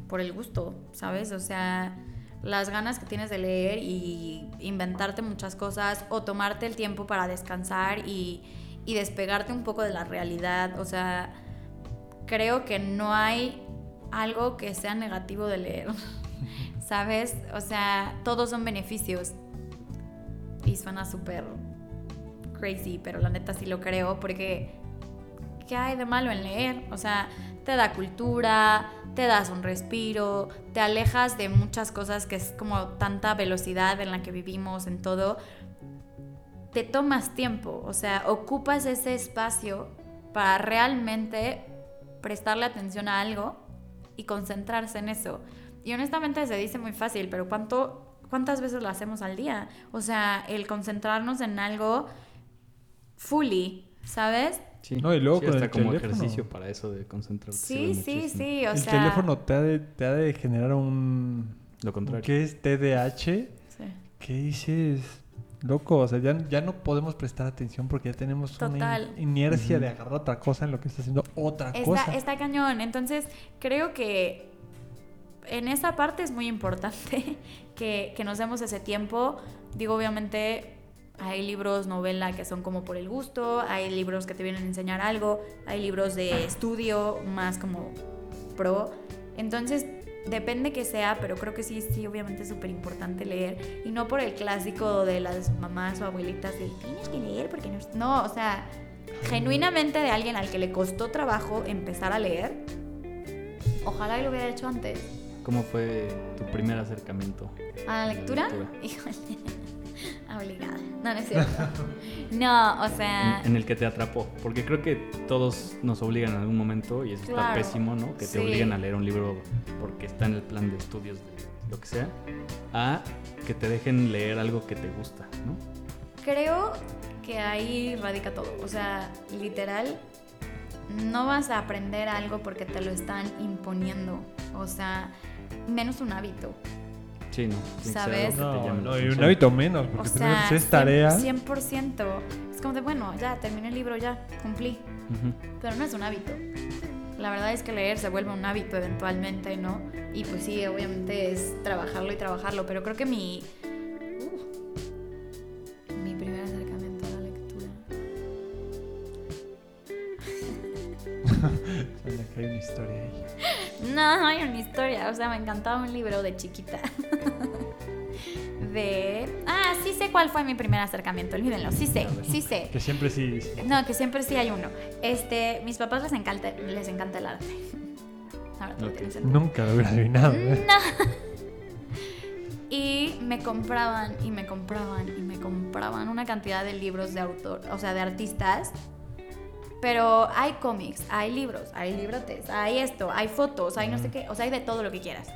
por el gusto, ¿sabes? O sea, las ganas que tienes de leer y inventarte muchas cosas o tomarte el tiempo para descansar y, y despegarte un poco de la realidad. O sea, creo que no hay algo que sea negativo de leer. ¿Sabes? O sea, todos son beneficios. Y suena súper crazy, pero la neta sí lo creo porque ¿qué hay de malo en leer? O sea, te da cultura, te das un respiro, te alejas de muchas cosas que es como tanta velocidad en la que vivimos, en todo. Te tomas tiempo, o sea, ocupas ese espacio para realmente prestarle atención a algo y concentrarse en eso. Y honestamente se dice muy fácil, pero ¿cuánto, ¿cuántas veces lo hacemos al día? O sea, el concentrarnos en algo fully, ¿sabes? Sí. No, y luego Sí, con hasta el como teléfono. ejercicio para eso de concentrarse. Sí, sí, muchísimo. sí, o el sea... teléfono te ha, de, te ha de generar un... Lo contrario. ¿Qué es TDAH? Sí. ¿Qué dices? Loco, o sea, ya, ya no podemos prestar atención porque ya tenemos Total. una in- inercia de agarrar otra cosa en lo que está haciendo otra Está, cosa. está cañón. Entonces, creo que en esa parte es muy importante que, que nos demos ese tiempo. Digo, obviamente, hay libros, novela que son como por el gusto, hay libros que te vienen a enseñar algo, hay libros de estudio más como pro. Entonces, depende que sea, pero creo que sí, sí, obviamente es súper importante leer. Y no por el clásico de las mamás o abuelitas de tienes que leer porque no... No, o sea, genuinamente de alguien al que le costó trabajo empezar a leer. Ojalá y lo hubiera hecho antes. ¿Cómo fue tu primer acercamiento? ¿A la lectura? lectura. Híjole. Obligada. No, no es cierto. No, o sea. En, en el que te atrapó. Porque creo que todos nos obligan en algún momento, y eso está Claro. pésimo, ¿no? Que Sí. te obliguen a leer un libro porque está en el plan de estudios de lo que sea, a que te dejen leer algo que te gusta, ¿no? Creo que ahí radica todo. O sea, literal, no vas a aprender algo porque te lo están imponiendo. O sea, menos un hábito. Sí, no. ¿Sabes? No, no, y un hábito menos, O porque sea, si es tarea. 100%. Es como de, bueno, ya terminé el libro, ya cumplí. Ujú. Pero no es un hábito. La verdad es que leer se vuelve un hábito eventualmente, ¿no? Y pues sí, obviamente es trabajarlo y trabajarlo, pero creo que mi... uh, mi primer acercamiento a la lectura... Que hay una historia ahí. No, hay una historia. O sea, me encantaba un libro de chiquita. De... Ah, sí sé cuál fue mi primer acercamiento, olvídenlo. Sí sé, sí sé. Que siempre sí. sí. No, que siempre sí hay uno. Este, mis papás les encanta, les encanta el arte. Ahora todo Ok. tiene sentido. Nunca lo hubiera adivinado. ¿eh? Y me compraban y me compraban y me compraban una cantidad de libros de autor, o sea, de artistas. Pero hay cómics, hay libros, hay librotes, hay esto, hay fotos, hay no sé qué, o sea, hay de todo lo que quieras.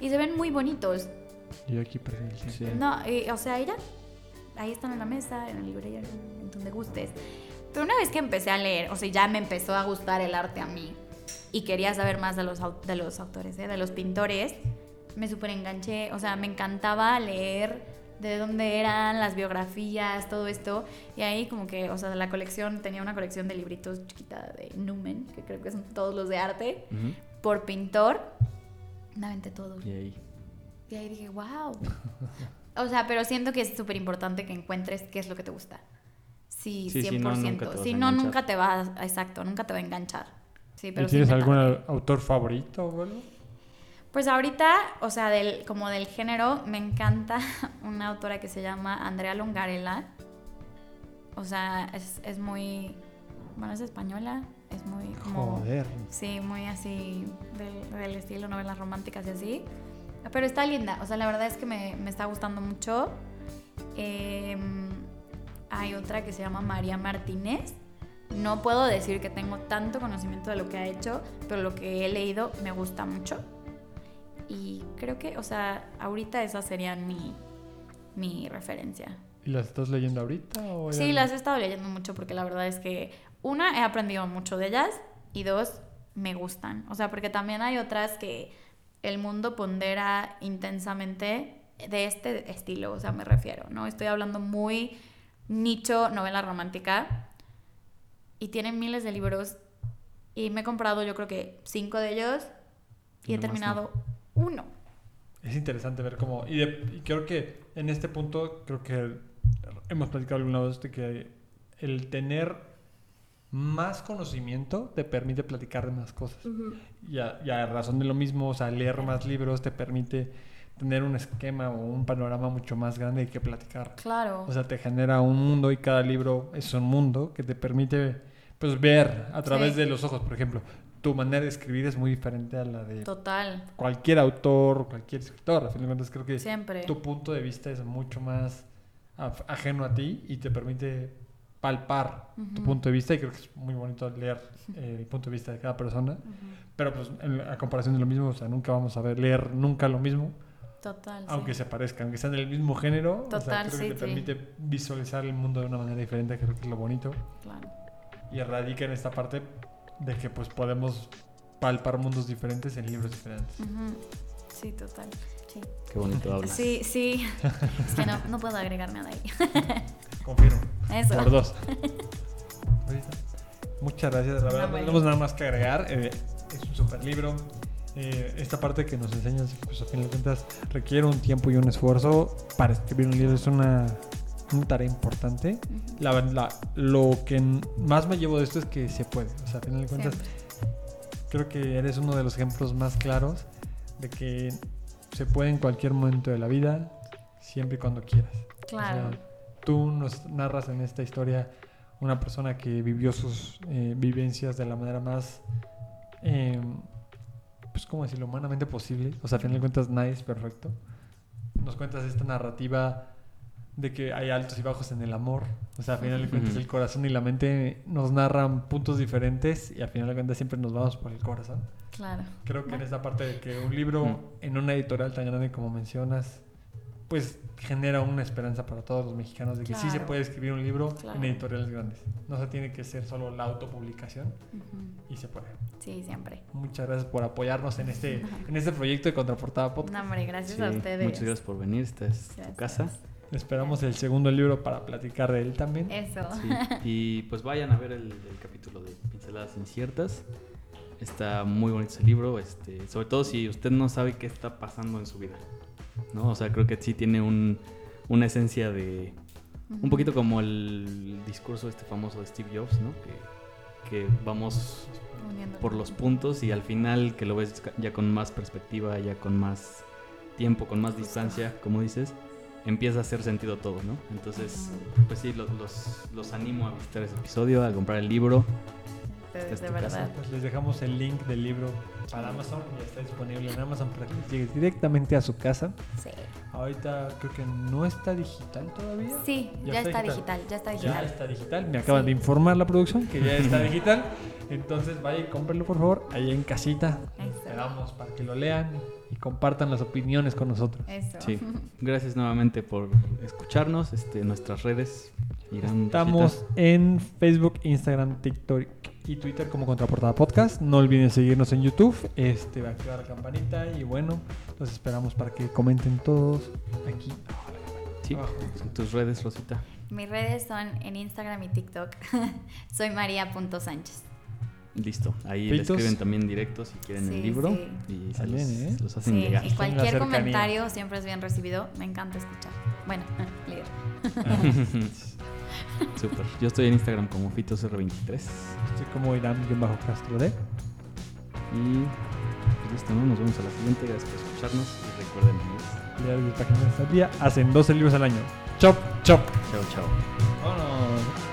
Y se ven muy bonitos. Y yo aquí perdí el tiempo. Sí. No, y, o sea, ya, ahí están en la mesa, en la librería, en donde gustes. Pero una vez que empecé a leer, o sea, ya me empezó a gustar el arte a mí y quería saber más de los, de los autores, ¿eh? de los pintores, me súper enganché. O sea, me encantaba leer de dónde eran, las biografías, todo esto. Y ahí como que, o sea, la colección, tenía una colección de libritos chiquita de Numen, que creo que son todos los de arte, por pintor. Me aventé todo. Y ahí. Y ahí dije, wow. O sea, pero siento que es súper importante que encuentres qué es lo que te gusta. Sí, Sí, 100%. si no, nunca te si no, nunca te va a, exacto, nunca te va a enganchar. Sí, pero ¿Y sí tienes algún autor favorito o algo? Pues ahorita, o sea, del, como del género, me encanta una autora que se llama Andrea Longarella. O sea, es, es muy, bueno, es española, es muy como... Joder. Sí, muy así del, del estilo novelas románticas y así. Pero está linda, o sea, la verdad es que me, me está gustando mucho. Eh, hay otra que se llama María Martínez. No puedo decir que tengo tanto conocimiento de lo que ha hecho, pero lo que he leído me gusta mucho. Y creo que, o sea, ahorita esas serían mi, mi referencia. ¿Y las estás leyendo ahorita? O Sí, las he estado leyendo mucho porque la verdad es que, una, he aprendido mucho de ellas y dos, me gustan. O sea, porque también hay otras que el mundo pondera intensamente de este estilo, o sea, me refiero, ¿no? Estoy hablando muy nicho, novela romántica y tienen miles de libros y me he comprado yo creo que cinco de ellos y Y he terminado uno. Es interesante ver cómo... Y, de- y creo que en este punto, creo que hemos platicado alguna vez de que el tener más conocimiento te permite platicar de más cosas. y, a, y a razón de lo mismo, o sea, leer más libros te permite tener un esquema o un panorama mucho más grande de que platicar. Claro. O sea, te genera un mundo y cada libro es un mundo que te permite pues ver a través Sí. de los ojos, por ejemplo. Tu manera de escribir es muy diferente a la de Total. cualquier autor o cualquier escritor. A fin de cuentas, creo que Siempre. tu punto de vista es mucho más ajeno a ti y te permite palpar tu punto de vista y creo que es muy bonito leer eh, el punto de vista de cada persona. Pero pues en- a comparación de lo mismo, o sea, nunca vamos a ver leer nunca lo mismo, Total. sí. aunque se parezca, aunque sean del mismo género. o sea, Total, creo sí, que te sí. permite visualizar el mundo de una manera diferente, creo que es lo bonito. Claro. Y radica en esta parte de que pues podemos palpar mundos diferentes en libros diferentes. Sí, total. Sí. Qué bonito hablas. Sí, sí. Es que no, no puedo agregar nada ahí. Confirmo. Eso. Por dos. Muchas gracias, la verdad. No tenemos nada más que agregar. eh, es un super libro. Eh, esta parte que nos enseñas, pues a fin de cuentas, requiere un tiempo y un esfuerzo para escribir un libro. Es una, una tarea importante. Ujú. La, la- lo que más me llevo de esto es que se puede. O sea, a fin de cuentas, Siempre. creo que eres uno de los ejemplos más claros de que se puede en cualquier momento de la vida, siempre y cuando quieras. Claro. O sea, tú nos narras en esta historia una persona que vivió sus eh, vivencias de la manera más, eh, pues, ¿cómo decirlo?, humanamente posible. O sea, a fin de cuentas, nadie es perfecto. Nos cuentas esta narrativa de que hay altos y bajos en el amor. O sea, a final de cuentas, Ujú. el corazón y la mente nos narran puntos diferentes y a final de cuentas siempre nos vamos por el corazón. Claro. Creo que en esta parte de que un libro Mm. en una editorial tan grande como mencionas, pues genera una esperanza para todos los mexicanos de que sí se Claro. puede escribir un libro Claro. en editoriales grandes. No se tiene que ser solo la autopublicación Ujú. y se puede. Sí, siempre. Muchas gracias por apoyarnos en este, en este proyecto de Contraportada Podcast. No, hombre, gracias Sí, a ustedes. Muchas gracias por venir. Esta es tu Gracias. casa. Esperamos el segundo libro para platicar de él también. Eso. Sí. Y pues vayan a ver el, el capítulo de Pinceladas Inciertas. Está muy bonito ese libro, este, sobre todo si usted no sabe qué está pasando en su vida. ¿no? O sea, creo que sí tiene un, una esencia de... Un poquito como el discurso este famoso de Steve Jobs, ¿no? Que, que vamos Uniendo por los puntos y al final que lo ves ya con más perspectiva, ya con más tiempo, con más distancia, como dices, empieza a hacer sentido todo, ¿no? Entonces, pues sí, los, los, los animo a visitar ese episodio, a comprar el libro. De es tu verdad. Pues les dejamos el link del libro para Amazon. Ya está disponible en Amazon para que llegue directamente a su casa. Sí. Ahorita creo que no está digital todavía. Sí, Ya ya, está está digital. digital. ya está Ya digital. está digital. Me acaban Sí. de informar la producción que ya está digital. Entonces vaya y cómprenlo por favor ahí en casita. Eso. Esperamos para que lo lean y compartan las opiniones con nosotros. Eso. Sí. Gracias nuevamente por escucharnos. Este, nuestras redes irán. Estamos en Facebook, Instagram, TikTok y Twitter como Contraportada Podcast. No olviden seguirnos en YouTube. Este va a activar la campanita y bueno, los esperamos para que comenten todos aquí. Sí. Abajo. Tus redes, Rosita. Mis redes son en Instagram y TikTok. Soy maría.sánchez. Listo. Ahí le escriben también directo si quieren Sí, el libro. sí. Y se También, los, ¿eh? los hacen Sí, llegar. y la cualquier comentario siempre es bien recibido. Me encanta escuchar. Bueno, leer. Súper. Yo estoy en Instagram como FitosR23. Estoy como Irán-Castro D. Y pues listo, ¿no? Nos vemos a la siguiente. Gracias por escucharnos. Y recuerden, amigos. Diario de páginas al día. Hacen 12 libros al año. Chop, chop. Chao, chao.